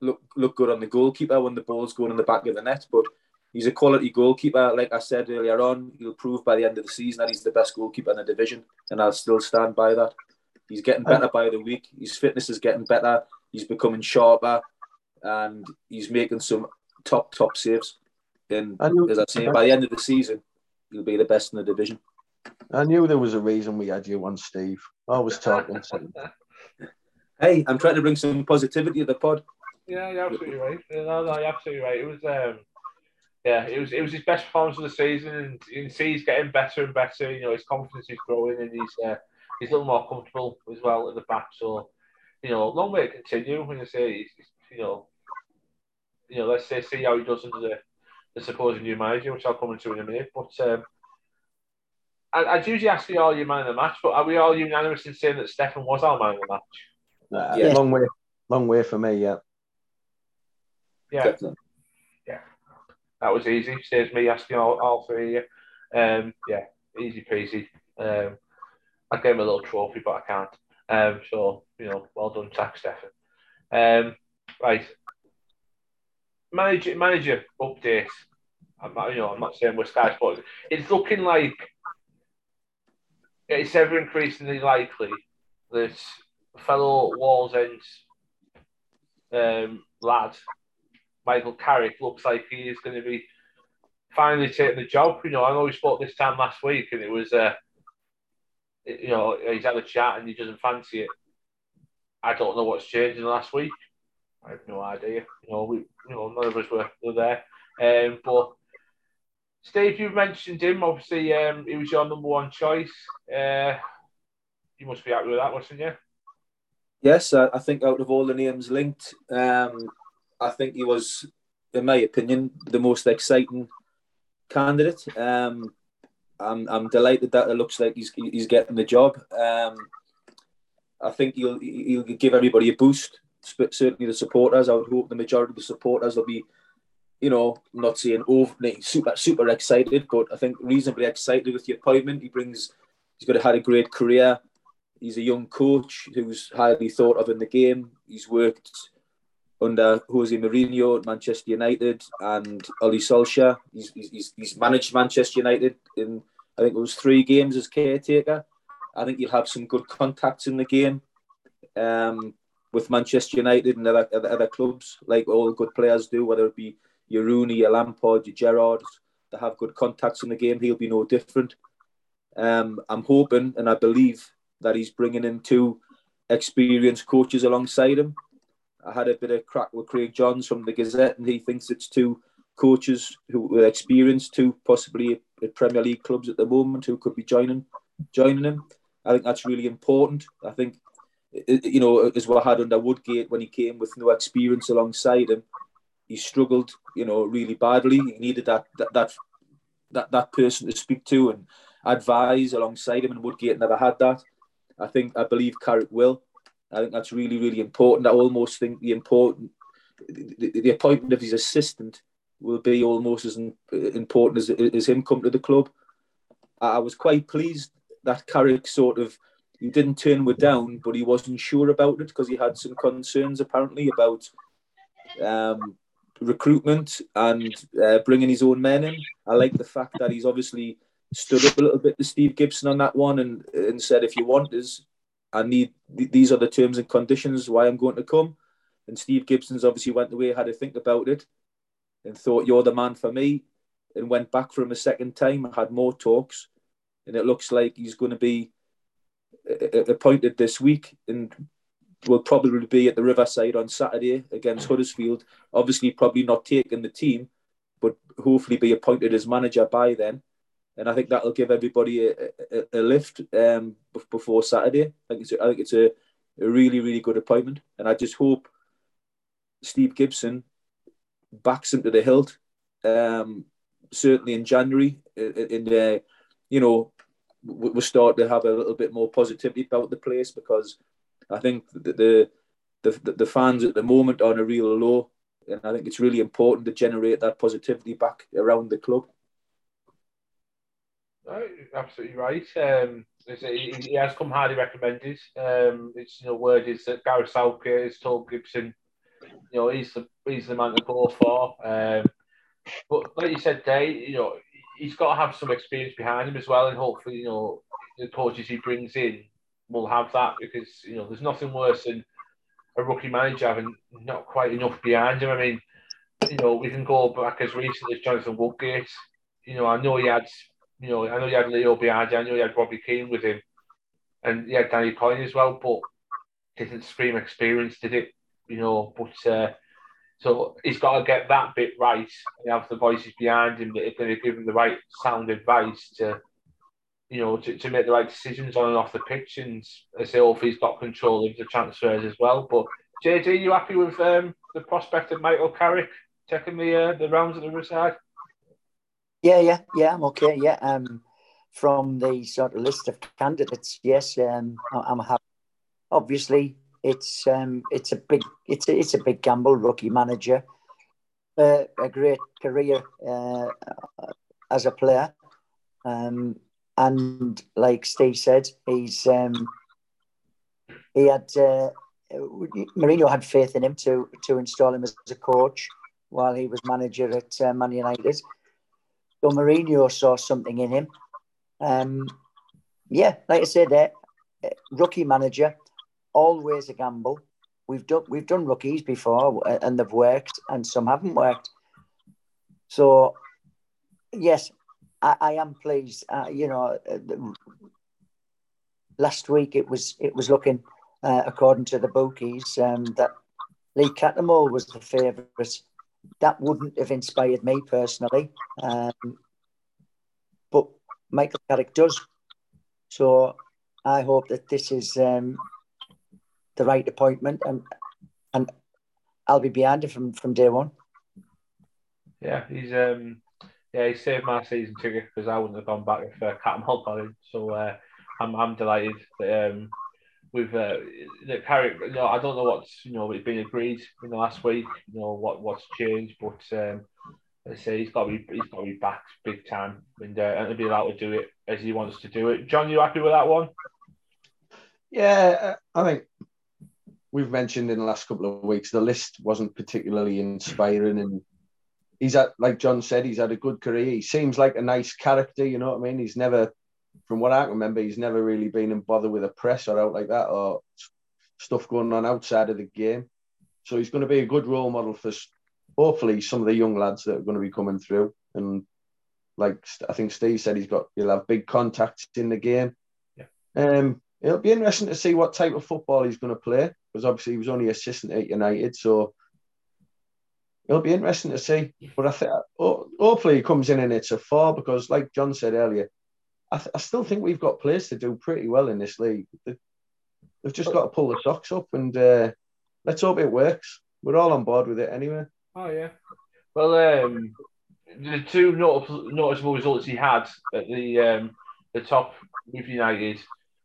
look look good on the goalkeeper when the ball's going in the back of the net. But he's a quality goalkeeper, like I said earlier on. He'll prove by the end of the season that he's the best goalkeeper in the division, and I'll still stand by that. He's getting better by the week. His fitness is getting better. He's becoming sharper, and he's making some top top saves. And as I say, by the end of the season, he'll be the best in the division. I knew there was a reason we had you on, Steve. I was talking something. Hey, I'm trying to bring some positivity to the pod. Yeah, you're absolutely right. Yeah, No, no, you're absolutely right. It was, um, yeah, it was, it was his best performance of the season, and you can see he's getting better and better. You know, his confidence is growing, and he's, uh, he's a little more comfortable as well at the back. So, you know, long way to continue. When you say he's, you know, you know, let's say see how he does under the, the supposed new manager, which I'll come into in a minute. But um, I, I'd usually ask you all your man of the match, but are we all unanimous in saying that Steffen was our man of the match? Nah, Yeah. Long way, long way for me. Yeah. Yeah, Definitely. that was easy. Saves me asking all, all three of you. Um, yeah, easy peasy. Um, I gave him a little trophy, but I can't. Um, so you know, well done, Zack Steffen. Um, right, manager manager update. I'm not, you know, I'm not saying we're Sky Sports. It's looking like it's ever increasingly likely that fellow Wallsend um, lad Michael Carrick looks like he is going to be finally taking the job. You know, I know we spoke this time last week, and it was, uh, you know, he's had a chat and he doesn't fancy it. I don't know what's changed in the last week. I have no idea. You know, we, you know, none of us were, were there. Um, but Steve, you've mentioned him. Obviously, um, he was your number one choice. Uh, you must be happy with that, wasn't you? Yes, I, I think out of all the names linked, um, I think he was, in my opinion, the most exciting candidate. Um, I'm, I'm delighted that it looks like he's he's getting the job. Um, I think he'll he'll give everybody a boost. Sp- Certainly the supporters. I would hope the majority of the supporters will be, you know, not saying over super super excited, but I think reasonably excited with the appointment. He brings. He's got had a great career. He's a young coach who's highly thought of in the game. He's worked under Jose Mourinho at Manchester United and Ole Solskjaer. He's, he's, he's managed Manchester United in, I think it was three games as caretaker. I think he'll have some good contacts in the game um, with Manchester United and other, other, other clubs, like all good players do, whether it be your Rooney, your Lampard, your Gerrard, they have good contacts in the game. He'll be no different. Um, I'm hoping and I believe that he's bringing in two experienced coaches alongside him. I had a bit of crack with Craig Johns from the Gazette, and he thinks it's two coaches who were experienced, two possibly at Premier League clubs at the moment who could be joining joining him. I think that's really important. I think you know as what had under Woodgate when he came with no experience alongside him, he struggled, you know, really badly. He needed that that that that, that person to speak to and advise alongside him, and Woodgate never had that. I think I believe Carrick will. I think that's really, really important. I almost think the important the, the appointment of his assistant will be almost as important as, as him coming to the club. I was quite pleased that Carrick sort of he didn't turn Wood down, but he wasn't sure about it because he had some concerns apparently about um, recruitment and uh, bringing his own men in. I like the fact that he's obviously stood up a little bit to Steve Gibson on that one and, and said, if you want us, I need these are the terms and conditions why I'm going to come. And Steve Gibson's obviously went away, had to think about it, and thought you're the man for me, and went back for him a second time. Had more talks, and it looks like he's going to be appointed this week, and will probably be at the Riverside on Saturday against Huddersfield. Obviously, probably not taking the team, but hopefully be appointed as manager by then and I think that'll give everybody a, a, a lift um, before Saturday. I think it's, a, I think it's a, a really, really good appointment, and I just hope Steve Gibson backs him to the hilt. Um, certainly in January, in the you know, we'll start to have a little bit more positivity about the place because I think the the the, the fans at the moment are on a real low, and I think it's really important to generate that positivity back around the club. No, absolutely right. Um, he, he has come highly recommended. Um, it's you know word is that Gareth Southgate has told Gibson, you know, he's the he's the man to go for. Um, but like you said, Dave, you know, he's got to have some experience behind him as well, and hopefully, you know, the coaches he brings in will have that because you know there's nothing worse than a rookie manager having not quite enough behind him. I mean, you know, we can go back as recently as Jonathan Woodgate. You know, I know he had you know, I know he had Leo behind you, I know you had Robbie Keane with him, and you had Danny Coyne as well, but didn't scream experience, did it? You know, but uh, so he's got to get that bit right and have the voices behind him that are going to give him the right sound advice to, you know, to, to make the right decisions on and off the pitch. And I say, hopefully he's got control of the transfers as well. But JJ, you happy with um, the prospect of Michael Carrick taking the uh, the rounds at the other side? Yeah, yeah, yeah. I'm okay. Yeah, um, from the sort of list of candidates, yes, um, I'm happy. Obviously, it's um, it's a big it's a, it's a big gamble. Rookie manager, uh, a great career uh, as a player, um, and like Steve said, he's um, he had uh, Mourinho had faith in him to to install him as a coach while he was manager at uh, Man United. So Mourinho saw something in him. Um, yeah, like I said, there, uh, rookie manager, always a gamble. We've done we've done rookies before, and they've worked, and some haven't worked. So, yes, I, I am pleased. Uh, you know, uh, last week it was it was looking, uh, according to the bookies, um, that Lee Cattermole was the favourite. That wouldn't have inspired me personally, um, but Michael Carrick does. So I hope that this is um, the right appointment, and and I'll be behind it from from day one. Yeah, he's um yeah he saved my season ticket because I wouldn't have gone back if uh, Cattermole got him. So uh, I'm I'm delighted that um with uh, that Carrick. You know, I don't know what's you know it's been agreed in the last week. You know what what's changed, but um, I say he's got to be he's got to be back big time and uh, and to be allowed to do it as he wants to do it. John, you happy with that one? Yeah, I think we've mentioned in the last couple of weeks the list wasn't particularly inspiring, and he's had, like John said, he's had a good career. He seems like a nice character, you know what I mean? He's never, from what I can remember, he's never really been in bother with a press or out like that or stuff going on outside of the game. So he's going to be a good role model for hopefully some of the young lads that are going to be coming through. And like I think Steve said, he's got he'll have big contacts in the game. Yeah. Um, it'll be interesting to see what type of football he's going to play because obviously he was only assistant at United, so it'll be interesting to see. But I think hopefully he comes in and it's a four because, like John said earlier, I, th- I still think we've got players to do pretty well in this league. They've just got to pull the socks up and uh, let's hope it works. We're all on board with it anyway. Oh yeah. Well, um, the two notable, noticeable results he had at the um, the top with United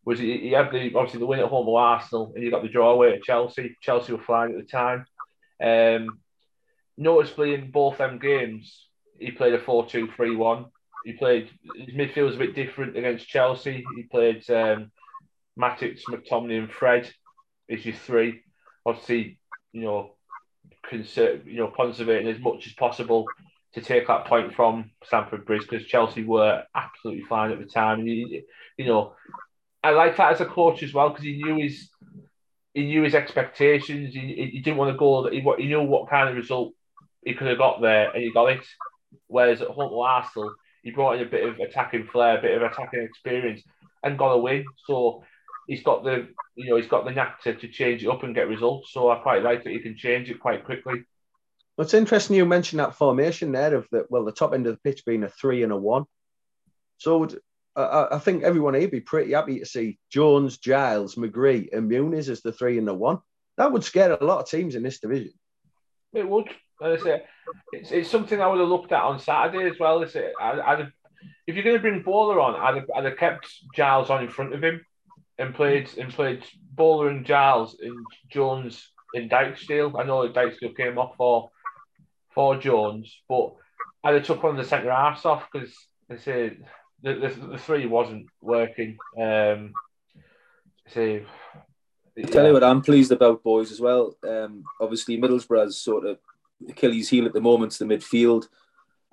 was he, he, had the obviously the win at home of Arsenal and he got the draw away at Chelsea. Chelsea were flying at the time. Um, noticeably in both them games, he played a 4-2-3-1. He played his midfield was a bit different against Chelsea. He played um, Matic, McTominay, and Fred as your three. Obviously, you know, conserve, you know, conservating as much as possible to take that point from Stamford Bridge because Chelsea were absolutely fine at the time. You, you know, I like that as a coach as well because he knew his he knew his expectations. He, he didn't want to go. He, he knew what kind of result he could have got there, and he got it. Whereas at home Arsenal, he brought in a bit of attacking flair, a bit of attacking experience, and got a win. So he's got the you know he's got the knack to, to change it up and get results. So I quite like that he can change it quite quickly. What's interesting, you mentioned that formation there of the well, the top end of the pitch being a three and a one. So I, I think everyone here would be pretty happy to see Jones, Giles, McGree, and Muniz as the three and the one. That would scare a lot of teams in this division. It would. I say, it's, it's something I would have looked at on Saturday as well. I, I'd have, if you're going to bring Bola on, I'd have, I'd have kept Giles on in front of him and played and played Bola and Giles and Jones in Dijksteel. I know Dijksteel came off for for Jones, but I'd have took one of the centre halves off because they say the, the, the three wasn't working. Um, say, yeah. Tell you what, I'm pleased about boys as well. Um, obviously, Middlesbrough's sort of Achilles heel at the moment is the midfield.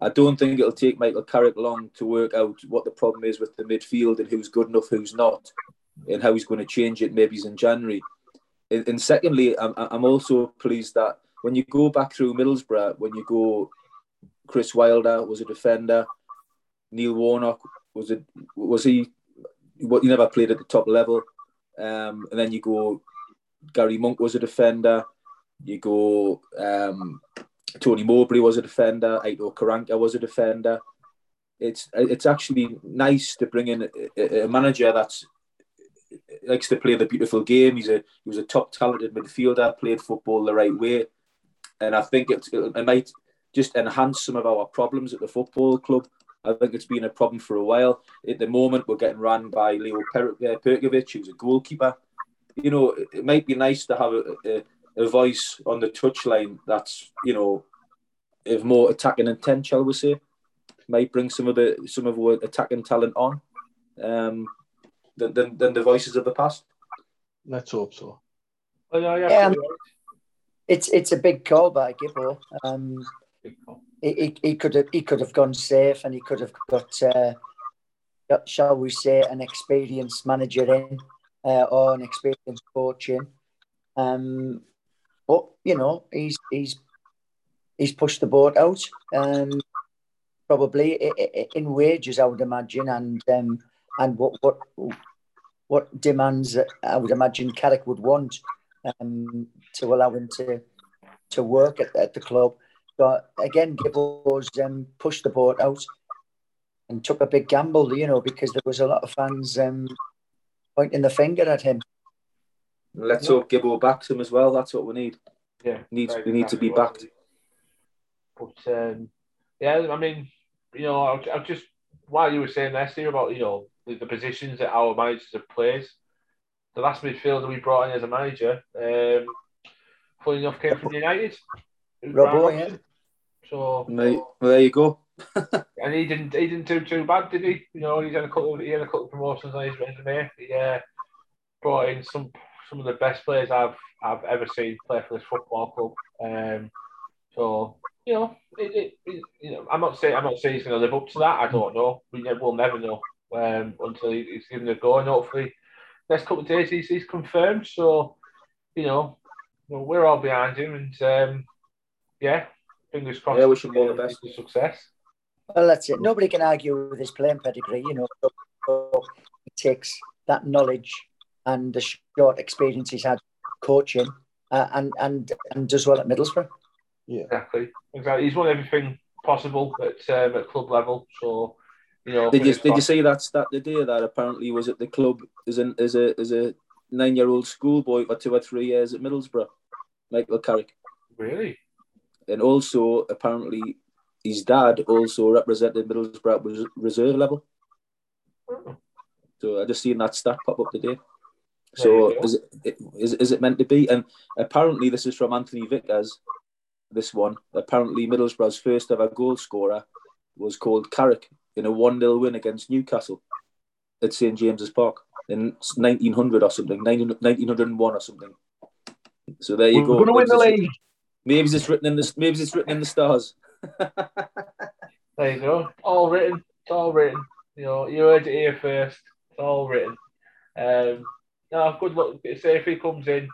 I don't think it'll take Michael Carrick long to work out what the problem is with the midfield and who's good enough, who's not, and how he's going to change it. Maybe he's in January. And, and secondly, I'm, I'm also pleased that when you go back through Middlesbrough, when you go, Chris Wilder was a defender, Neil Warnock was it was he? What he never played at the top level, um, and then you go. Gary Monk was a defender. You go. Um, Tony Mowbray was a defender. Aitor Karanka was a defender. It's it's actually nice to bring in a, a manager that's likes to play the beautiful game. He's a he was a top talented midfielder. Played football the right way. and I think it, it might just enhance some of our problems at the football club. I think it's been a problem for a while. At the moment, we're getting run by Leo per- uh, Percovich, who's a goalkeeper. You know, it might be nice to have a, a, a voice on the touchline that's, you know, of more attacking intent, shall we say. Might bring some of the some of our attacking talent on um, than, than, than the voices of the past. Let's hope so. Oh, no, yeah, Yeah, absolutely It's it's a big call by Gibbo. Um, right. he, he, he could have he could have gone safe, and he could have got, uh, got shall we say, an experienced manager in uh, or an experienced coach in. Um, but you know, he's he's he's pushed the boat out. Um, probably in wages, I would imagine, and um, and what what what demands I would imagine Carrick would want um, to allow him to to work at, at the club. But again, Gibbo's um, pushed the boat out and took a big gamble, you know, because there was a lot of fans um, pointing the finger at him. Let's Yeah. hope Gibbo backs him as well. That's what we need. Yeah, Needs we need to be backed. But um, yeah, I mean, you know, I, I just while you were saying there, Steve, about you know the, the positions that our managers have played, the last midfielder we brought in as a manager, um, funny enough, came from United. It was Robbo, Brian yeah. Robson. So Mate, well, there you go. and he didn't he didn't do too bad, did he? You know, he's had a couple of, he had a couple of promotions on his resume. He uh, brought in some some of the best players I've I've ever seen play for this football club. Um, so you know, it, it, it, you know, I'm not saying I'm not saying he's going to live up to that. I don't know. We ne- we'll never know um, until he's given a go. And hopefully, next couple of days he's, he's confirmed. So you know, well, we're all behind him, and um, yeah, fingers crossed. Yeah, wish him all the best. for Success. Well, that's it. Nobody can argue with his playing pedigree, you know. So it takes that knowledge and the short experience he's had coaching uh, and, and, and does well at Middlesbrough. Yeah, exactly. Exactly. He's won everything possible at um, at club level. So, you know. Did you fingers did you see that stat the day that apparently was at the club as an as a as a nine year old schoolboy for two or three years at Middlesbrough, Michael Carrick, Really? And also apparently his dad also represented Middlesbrough at reserve level. So I just seen that stat pop up today. So is it is, is it meant to be? And apparently this is from Anthony Vickers. This one apparently Middlesbrough's first ever goal scorer was called Carrick in a one 0 win against Newcastle at St James's Park in 1900 or something, 1901 or something. So there you We're go. going to win the league. Maybe it's written in the maybe it's written in the stars. There you go. All written. It's all written. You know, you heard it here first. It's all written. Um, no, good luck. Say if he comes in,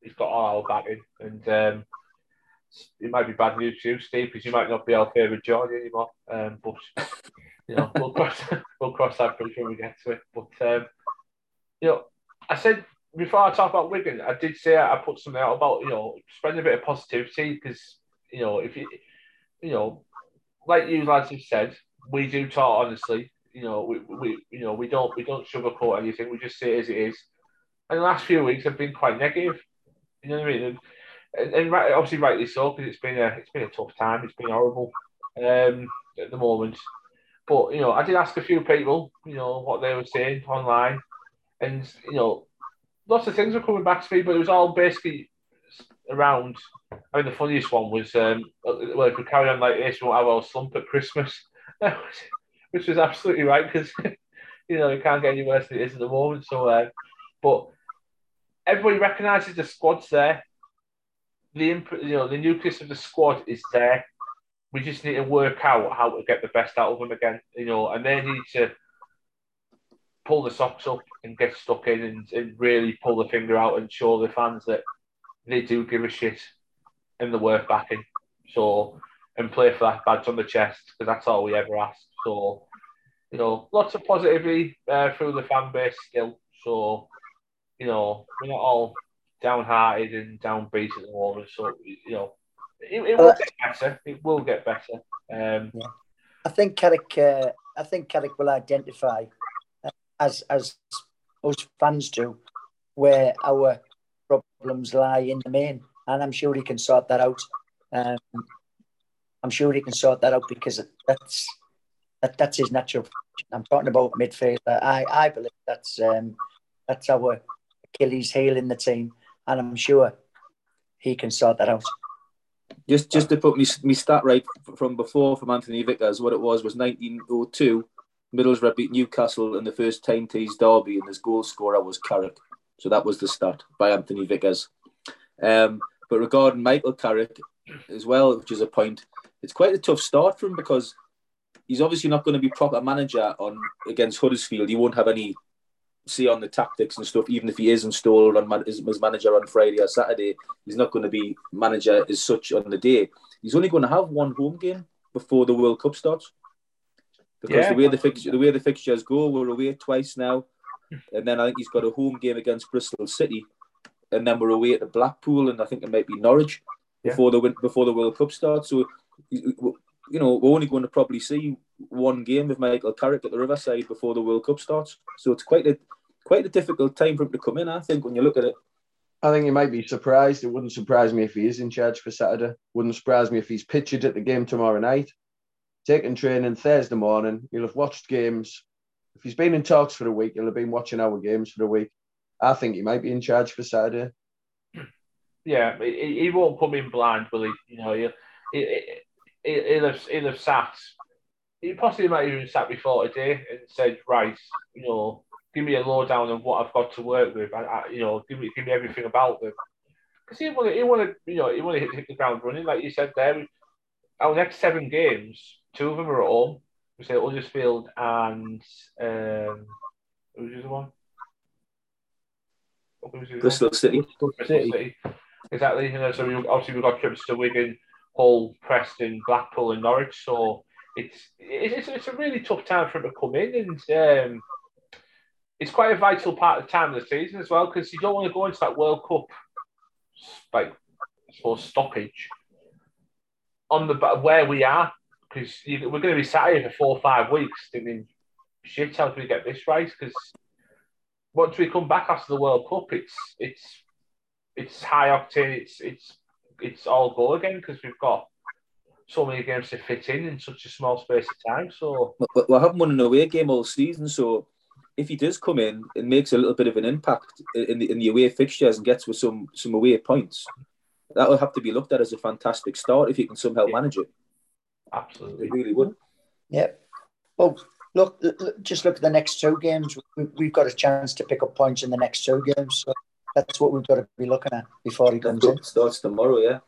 he's got all our backing, and um, it might be bad news you, Steve, because you might not be our favourite Geordie anymore. Um, but you know, we'll cross we'll cross that bridge when we get to it. But um, you know, I said before I talk about Wigan, I did say I put something out about you know spreading a bit of positivity because you know if you you know like you lads have said, we do talk honestly. You know, we, we you know we don't we don't sugarcoat anything. We just say it as it is. And the last few weeks have been quite negative. You know what I mean? And, and, right, obviously rightly so because it's been a it's been a tough time. It's been horrible um, at the moment. But you know, I did ask a few people, you know, what they were saying online, and you know, lots of things were coming back to me, but it was all basically around. I mean, the funniest one was, um, well, if we carry on like this, we'll have our slump at Christmas, which was absolutely right because you know it can't get any worse than it is at the moment. So, uh, but everybody recognises the squad's there. The imp- you know the nucleus of the squad is there. We just need to work out how to get the best out of them again. You know, and they need to pull the socks up and get stuck in and, and really pull the finger out and show the fans that they do give a shit and the worth backing. So and play for that badge on the chest because that's all we ever asked. So you know, lots of positivity uh, through the fan base still. So you know, we're not all downhearted and downbeat at the moment. So you know, it, it will get better. It will get better. Um, I think Carrick, uh, I think Carrick will identify, uh, as as us fans do, where our problems lie in the main, and I'm sure he can sort that out. Um, I'm sure he can sort that out because that's that, that's his natural. I'm talking about midfield. I I believe that's um, that's our Achilles heel in the team, and I'm sure he can sort that out. Just just to put me me stat right from before from Anthony Vickers, what it was was 1902. Middlesbrough beat Newcastle in the first time T's derby, and his goal scorer was Carrick. So that was the start by Anthony Vickers. Um, but regarding Michael Carrick as well, which is a point, it's quite a tough start for him because he's obviously not going to be proper manager on against Huddersfield. He won't have any say on the tactics and stuff. Even if he is installed on as, as manager on Friday or Saturday, he's not going to be manager as such on the day. He's only going to have one home game before the World Cup starts. Because yeah. the way the fixture, the way the fixtures go, we're away twice now, and then I think he's got a home game against Bristol City, and then we're away at Blackpool, and I think it might be Norwich yeah. before the before the World Cup starts. So, you know, we're only going to probably see one game with Michael Carrick at the Riverside before the World Cup starts. So it's quite a quite a difficult time for him to come in. I think when you look at it. I think you might be surprised. It wouldn't surprise me if he is in charge for Saturday. Wouldn't surprise me if he's pictured at the game tomorrow night taking training Thursday morning. He'll have watched games. If he's been in talks for a week, he'll have been watching our games for a week. I think he might be in charge for Saturday. Yeah, he, he won't come in blind, will he? You know, he'll, he, he'll, have, he'll have sat. He possibly might even sat before today and said, right, you know, give me a lowdown of what I've got to work with. I, I, you know, give me give me everything about them. Because he want to, he want to, you know, he want to hit the ground running, like you said there. Our next seven games, Two of them are at home. We say Huddersfield and um, who's the other one? Bristol City. Bristol City. Exactly. You know, so we, obviously we've got trips to Wigan, Hull, Preston, Blackpool, and Norwich. So it's it's, it's a really tough time for him to come in, and um, it's quite a vital part of the time of the season as well because you don't want to go into that World Cup like I suppose stoppage on the where we are because we're going to be sat here for four or five weeks thinking, shit, how do we get this right? Because once we come back after the World Cup, it's it's it's high octane, it's it's it's all go again because we've got so many games to fit in in such a small space of time. So we haven't won an away game all season, so if he does come in and makes a little bit of an impact in the in the away fixtures and gets with some some away points, that will have to be looked at as a fantastic start if he can somehow yeah. manage it. Absolutely. They really would. Yeah. Well, look, look, just look at the next two games. We, have got a chance to pick up points in the next two games. So that's what we've got to be looking at before he comes in. Starts tomorrow, yeah.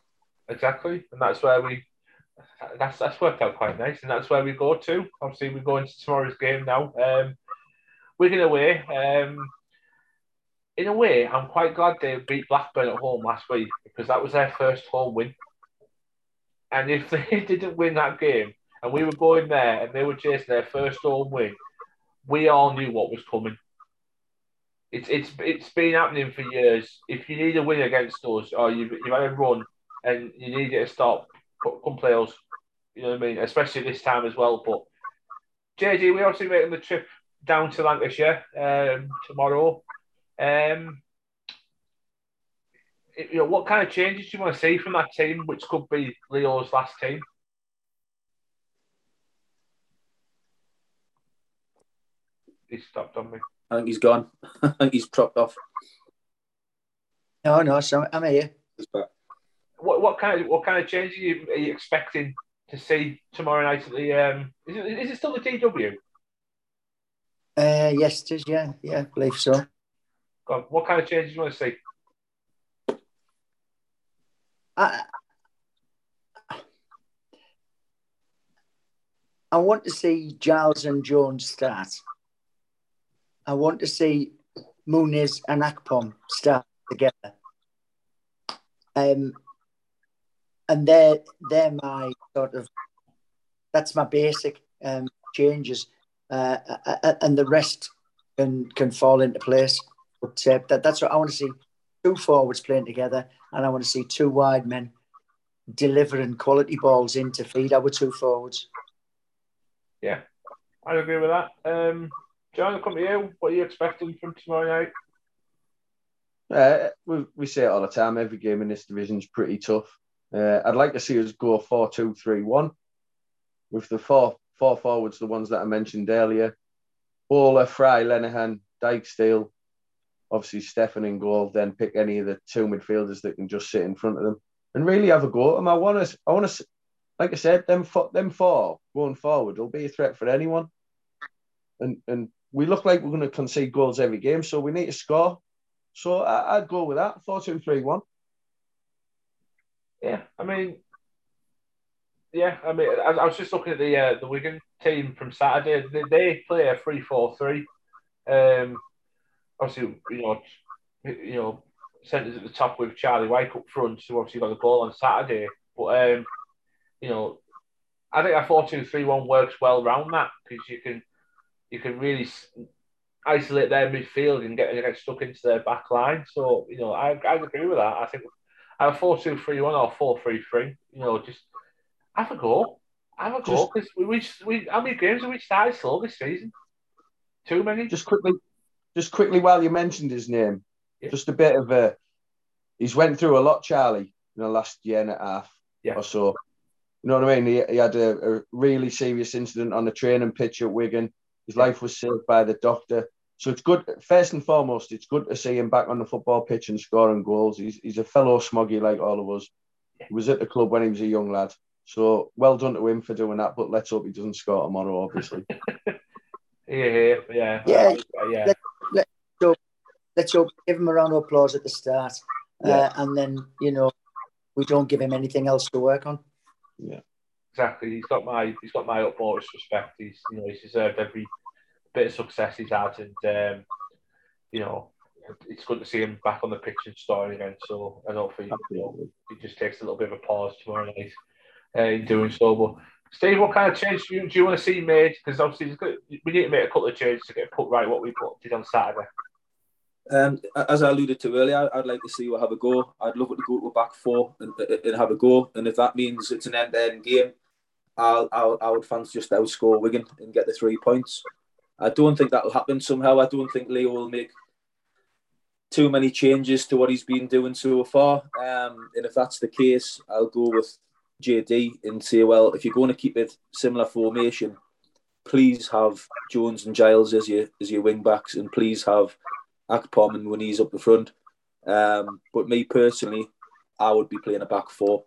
Exactly, and that's where we. That's that's worked out quite nice, and that's where we go to. Obviously, we go into tomorrow's game now. Um, Wigan away. Um, in a way, I'm quite glad they beat Blackburn at home last week because that was their first home win. And if they didn't win that game and we were going there and they were chasing their first home win, we all knew what was coming. It's it's it's been happening for years. If you need a win against us or you've, you've had a run and you need it to stop, come play us. You know what I mean? Especially this time as well. But JD, we're obviously making the trip down to Lancashire um, tomorrow. Um, you know, what kind of changes do you want to see from that team, which could be Leo's last team? He stopped on me. I think he's gone. I think he's dropped off. No, no, so I'm here. What what kind of what kind of changes are you, are you expecting to see tomorrow night at the? Um, is it, is it still the DW? Uh, yes, it is. Yeah, yeah, I believe so. God, what kind of changes do you want to see? I, I want to see Giles and Jones start. I want to see Muniz and Akpom start together. Um, and they're they're my sort of that's my basic um, changes, uh, uh, uh and the rest can can fall into place. But uh, that, that's what I want to see: two forwards playing together, and I want to see two wide men delivering quality balls in to feed our two forwards. Yeah, I agree with that. Um, John, I'll come to you. What are you expecting from tomorrow night? Uh, we, we say it all the time. Every game in this division is pretty tough. Uh, I'd like to see us go 4 2 3 1 with the four, four forwards, the ones that I mentioned earlier. Bola, Fry, Lenihan, Dijksteel, obviously Steffen in goal, then pick any of the two midfielders that can just sit in front of them and really have a go at them. I want to, I want to, like I said, them, them four going forward will be a threat for anyone. And, and we look like we're going to concede goals every game, so we need to score. So I, would go with that 4 2 3 1. Yeah, I mean, yeah, I mean, I, I was just looking at the uh, the Wigan team from Saturday. They, they play a 3 4 3. Um, obviously, you know, you know, centres at the top with Charlie Wyke up front, who obviously got the goal on Saturday. But um, you know, I think a 4 2 3 1 works well around that because you can you can really isolate their midfield and get, get stuck into their back line. So, you know, I, I agree with that. I think a 4 2 3 1 or 4 3 3, you know, just have a go. Have a go. Because we, we, we, how many games have we started slow this season? Too many? Just quickly, just quickly while you mentioned his name, yeah. just a bit of a. He's went through a lot, Charlie, in the last year and a half yeah. or so. You know what I mean? He, he had a, a really serious incident on the training pitch at Wigan his life was saved by the doctor. So it's good. First and foremost, it's good to see him back on the football pitch and scoring goals. He's, he's a fellow smoggy like all of us. He was at the club when he was a young lad. So well done to him for doing that. But let's hope he doesn't score tomorrow, obviously. yeah, yeah, yeah, yeah. Let, let, so, let's hope give him a round of applause at the start, uh, yeah. uh, and then you know we don't give him anything else to work on. Yeah exactly. He's got my he's got my utmost respect. He's you know he's deserved every bit of success he's had, and um, you know it's good to see him back on the pitch and starting again. So I know for you know, he just takes a little bit of a pause tomorrow night uh, in doing so. But Steve, what kind of change do you, do you want to see made? Because obviously we need to make a couple of changes to get put right what we put, did on Saturday. Um, as I alluded to earlier, I'd like to see you have a go. I'd love it to go to a back four and, and have a go. And if that means it's an end-to-end game, I'll, I'll, I would fancy just outscore Wigan and get the three points. I don't think that will happen somehow. I don't think Leo will make too many changes to what he's been doing so far. Um, and if that's the case, I'll go with JD and say, well, if you're going to keep it similar formation, please have Jones and Giles as your as your wing backs, and please have Akpom and Muniz up the front. Um, but me personally, I would be playing a back four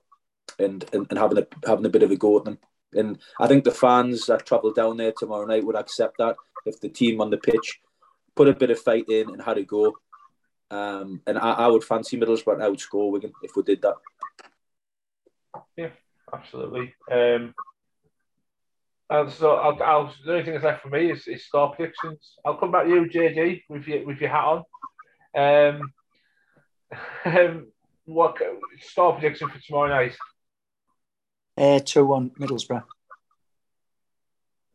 and, and, and having a having a bit of a go at them. And I think the fans that travel down there tomorrow night would accept that if the team on the pitch put a bit of fight in and had a go. Um, and I, I would fancy Middlesbrough outscore Wigan if we did that. Yeah, absolutely. Um, and so I'll, I'll, the only thing that's left for me is, is score predictions. I'll come back to you, JD, with your with your hat on. Um, um, what score prediction for tomorrow night? Uh, 2 1 Middlesbrough.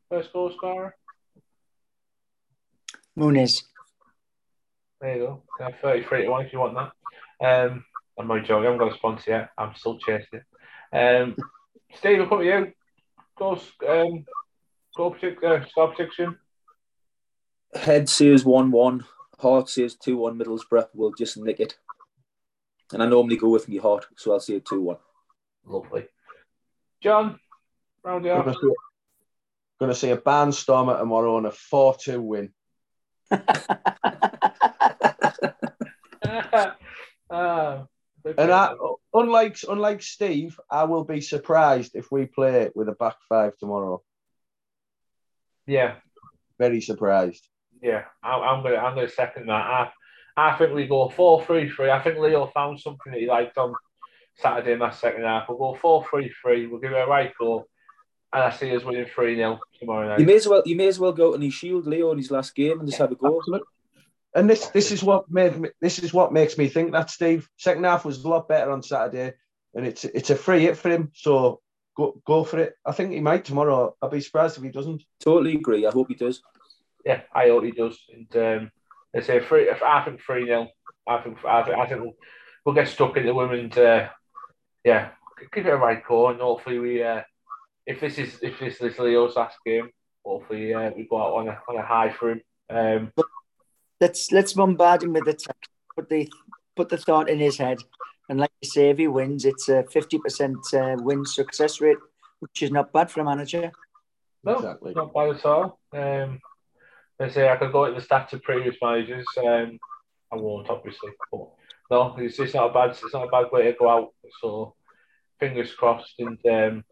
First goal scorer? Muniz. There you go. Uh, 33 to 1 if you want that. Um, I'm not joking. I haven't got a sponsor yet. I'm still chasing it. Um, Steve, I'll come to you. Goals, um, goal predict, uh, score prediction? Head says 1 1. Heart says 2 1 Middlesbrough. We'll just nick it. And I normally go with me heart, so I'll say 2 1. Lovely. John, round the up. Going to see a barnstormer tomorrow on a 4 2 win. uh, and I, unlike unlike Steve, I will be surprised if we play with a back five tomorrow. Yeah, very surprised. Yeah, I, am gonna I'm gonna second that. I, I think we go four three three. I think Leo found something that he liked on Saturday in that second half. We'll go 4 3 3. We'll give it a right goal. And I see us winning 3 0 tomorrow night. You may as well you may as well go and his shield Leo in his last game and just have a go. Absolutely. And this this is what made me, this is what makes me think that Steve second half was a lot better on Saturday, and it's it's a free hit for him. So go go for it. I think he might tomorrow. I'd be surprised if he doesn't. Totally agree. I hope he does. Yeah, I hope he does. And um, they say three. I think three 0 I think I think, I think we'll, we'll get stuck in the women's uh, yeah, give it a right call, and hopefully we, uh, if this is if this is Leo's last game, hopefully uh, we go out on a on a high for him. Um, let's let's bombard him with the text. Put the put the thought in his head, And like you say, if he wins, it's a 50% uh, win success rate, which is not bad for a manager. No, Exactly. not bad at all. Um, I say I could go into the stats of previous managers. Um, I won't obviously, but no, it's, it's not a bad it's not a bad way to go out. So fingers crossed, and um,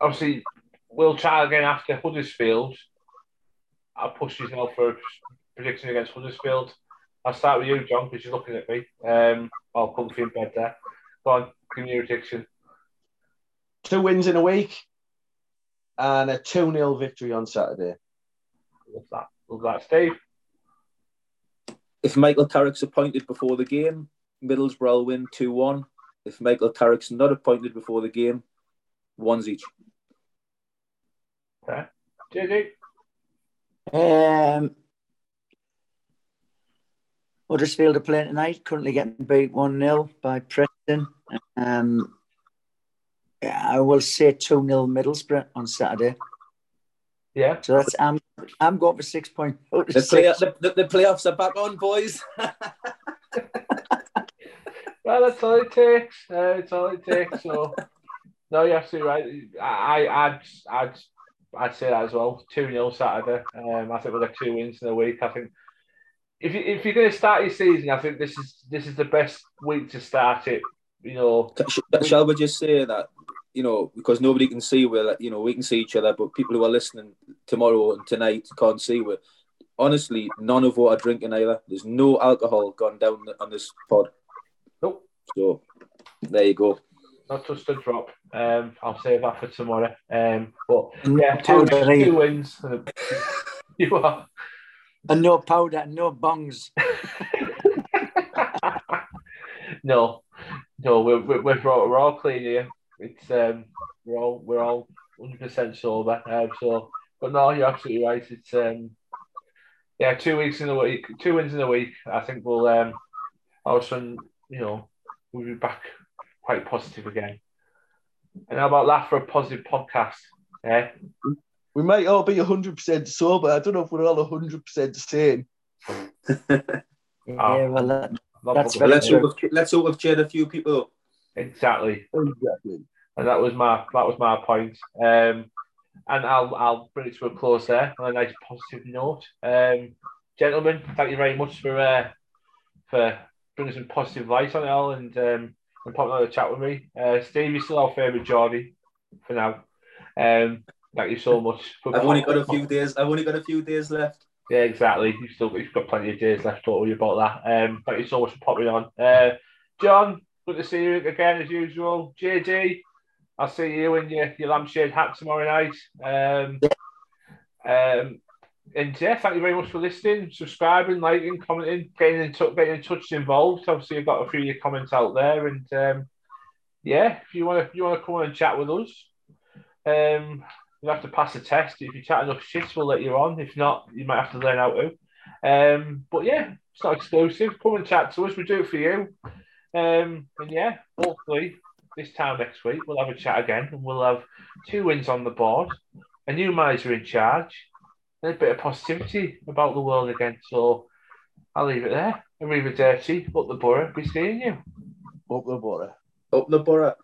obviously we'll try again after Huddersfield. I'll push you now for a prediction against Huddersfield. I'll start with you, John, because you're looking at me. Um, I'll comfy in bed there. Go on, give me your prediction. Two wins in a week and a 2 0 victory on Saturday. Love that. Love that, Steve. If Michael Carrick's appointed before the game, Middlesbrough will win 2 1. If Michael Carrick's not appointed before the game, ones each. Okay. JD. Um, Huddersfield are playing tonight, currently getting beat 1 0 by Preston. Um, yeah, I will say 2 0 Middlesbrough on Saturday. Yeah. So that's I'm I'm going for six point oh The, play, the, the, the playoffs are back on, boys. Well, that's all it takes. Uh, it's all it takes. So, no, you're absolutely right. I, I'd, I'd, I'd say that as well. Two 0 Saturday. Um, I think we'll get two wins in a week. I think if you, if you're going to start your season, I think this is this is the best week to start it. You know, Shall we just say that, you know, because nobody can see, we're, you know, we can see each other, but people who are listening tomorrow and tonight can't see. we honestly, none of what are drinking either. There's no alcohol gone down on this pod. Nope. So, there you go. not just a drop. Um, I'll save that for tomorrow. Um, but yeah, two, two wins. you are. and no powder, and no bongs. no, no, we're we're, we're, all, we're all clean here. It's um, we're all we're all hundred percent sober. Um, so, but no, you're absolutely right. It's um, yeah, two weeks in a week, two wins in a week. I think we'll um, all of a sudden, you know, we'll be back quite positive again. And how about that for a positive podcast? Yeah, We might all be 100% sober. I don't know if we're all 100% sane. Yeah, well, that, That's fucking- let's, true. hope we've, let's hope we've cheered a few people up. exactly. Exactly. and that was my that was my point. Um, and I'll I'll bring it to a close there on a nice positive note. Um, gentlemen, thank you very much for uh, for bringing some positive light on it all and um, and popping on the chat with me. Uh, Steve, you're still our favourite Geordie for now. Um, thank you so much. For I've only got a few days. I've only got a few days left. Yeah, exactly. You've still got, you've got plenty of days left. Don't worry about that. Um, thank you so much for popping on. Uh, John, good to see you again as usual. JD, I'll see you in your, your lampshade hat tomorrow night. Um, um, and yeah, thank you very much for listening, subscribing, liking, commenting, getting in touch, getting in touch, involved. Obviously, I've got a few of your comments out there, and um, yeah, if you want to, you want to come on and chat with us, um, you have to pass a test. If you chat enough shit, we'll let you on. If not, you might have to learn how to. Um, but yeah, it's not exclusive. Come and chat to us. We do it for you. Um, and yeah, hopefully this time next week we'll have a chat again and we'll have two wins on the board, a new manager in charge, a bit of positivity about the world again. So I'll leave it there. And we were dirty. up the Boro, be seeing you. Up the border. Up the Boro.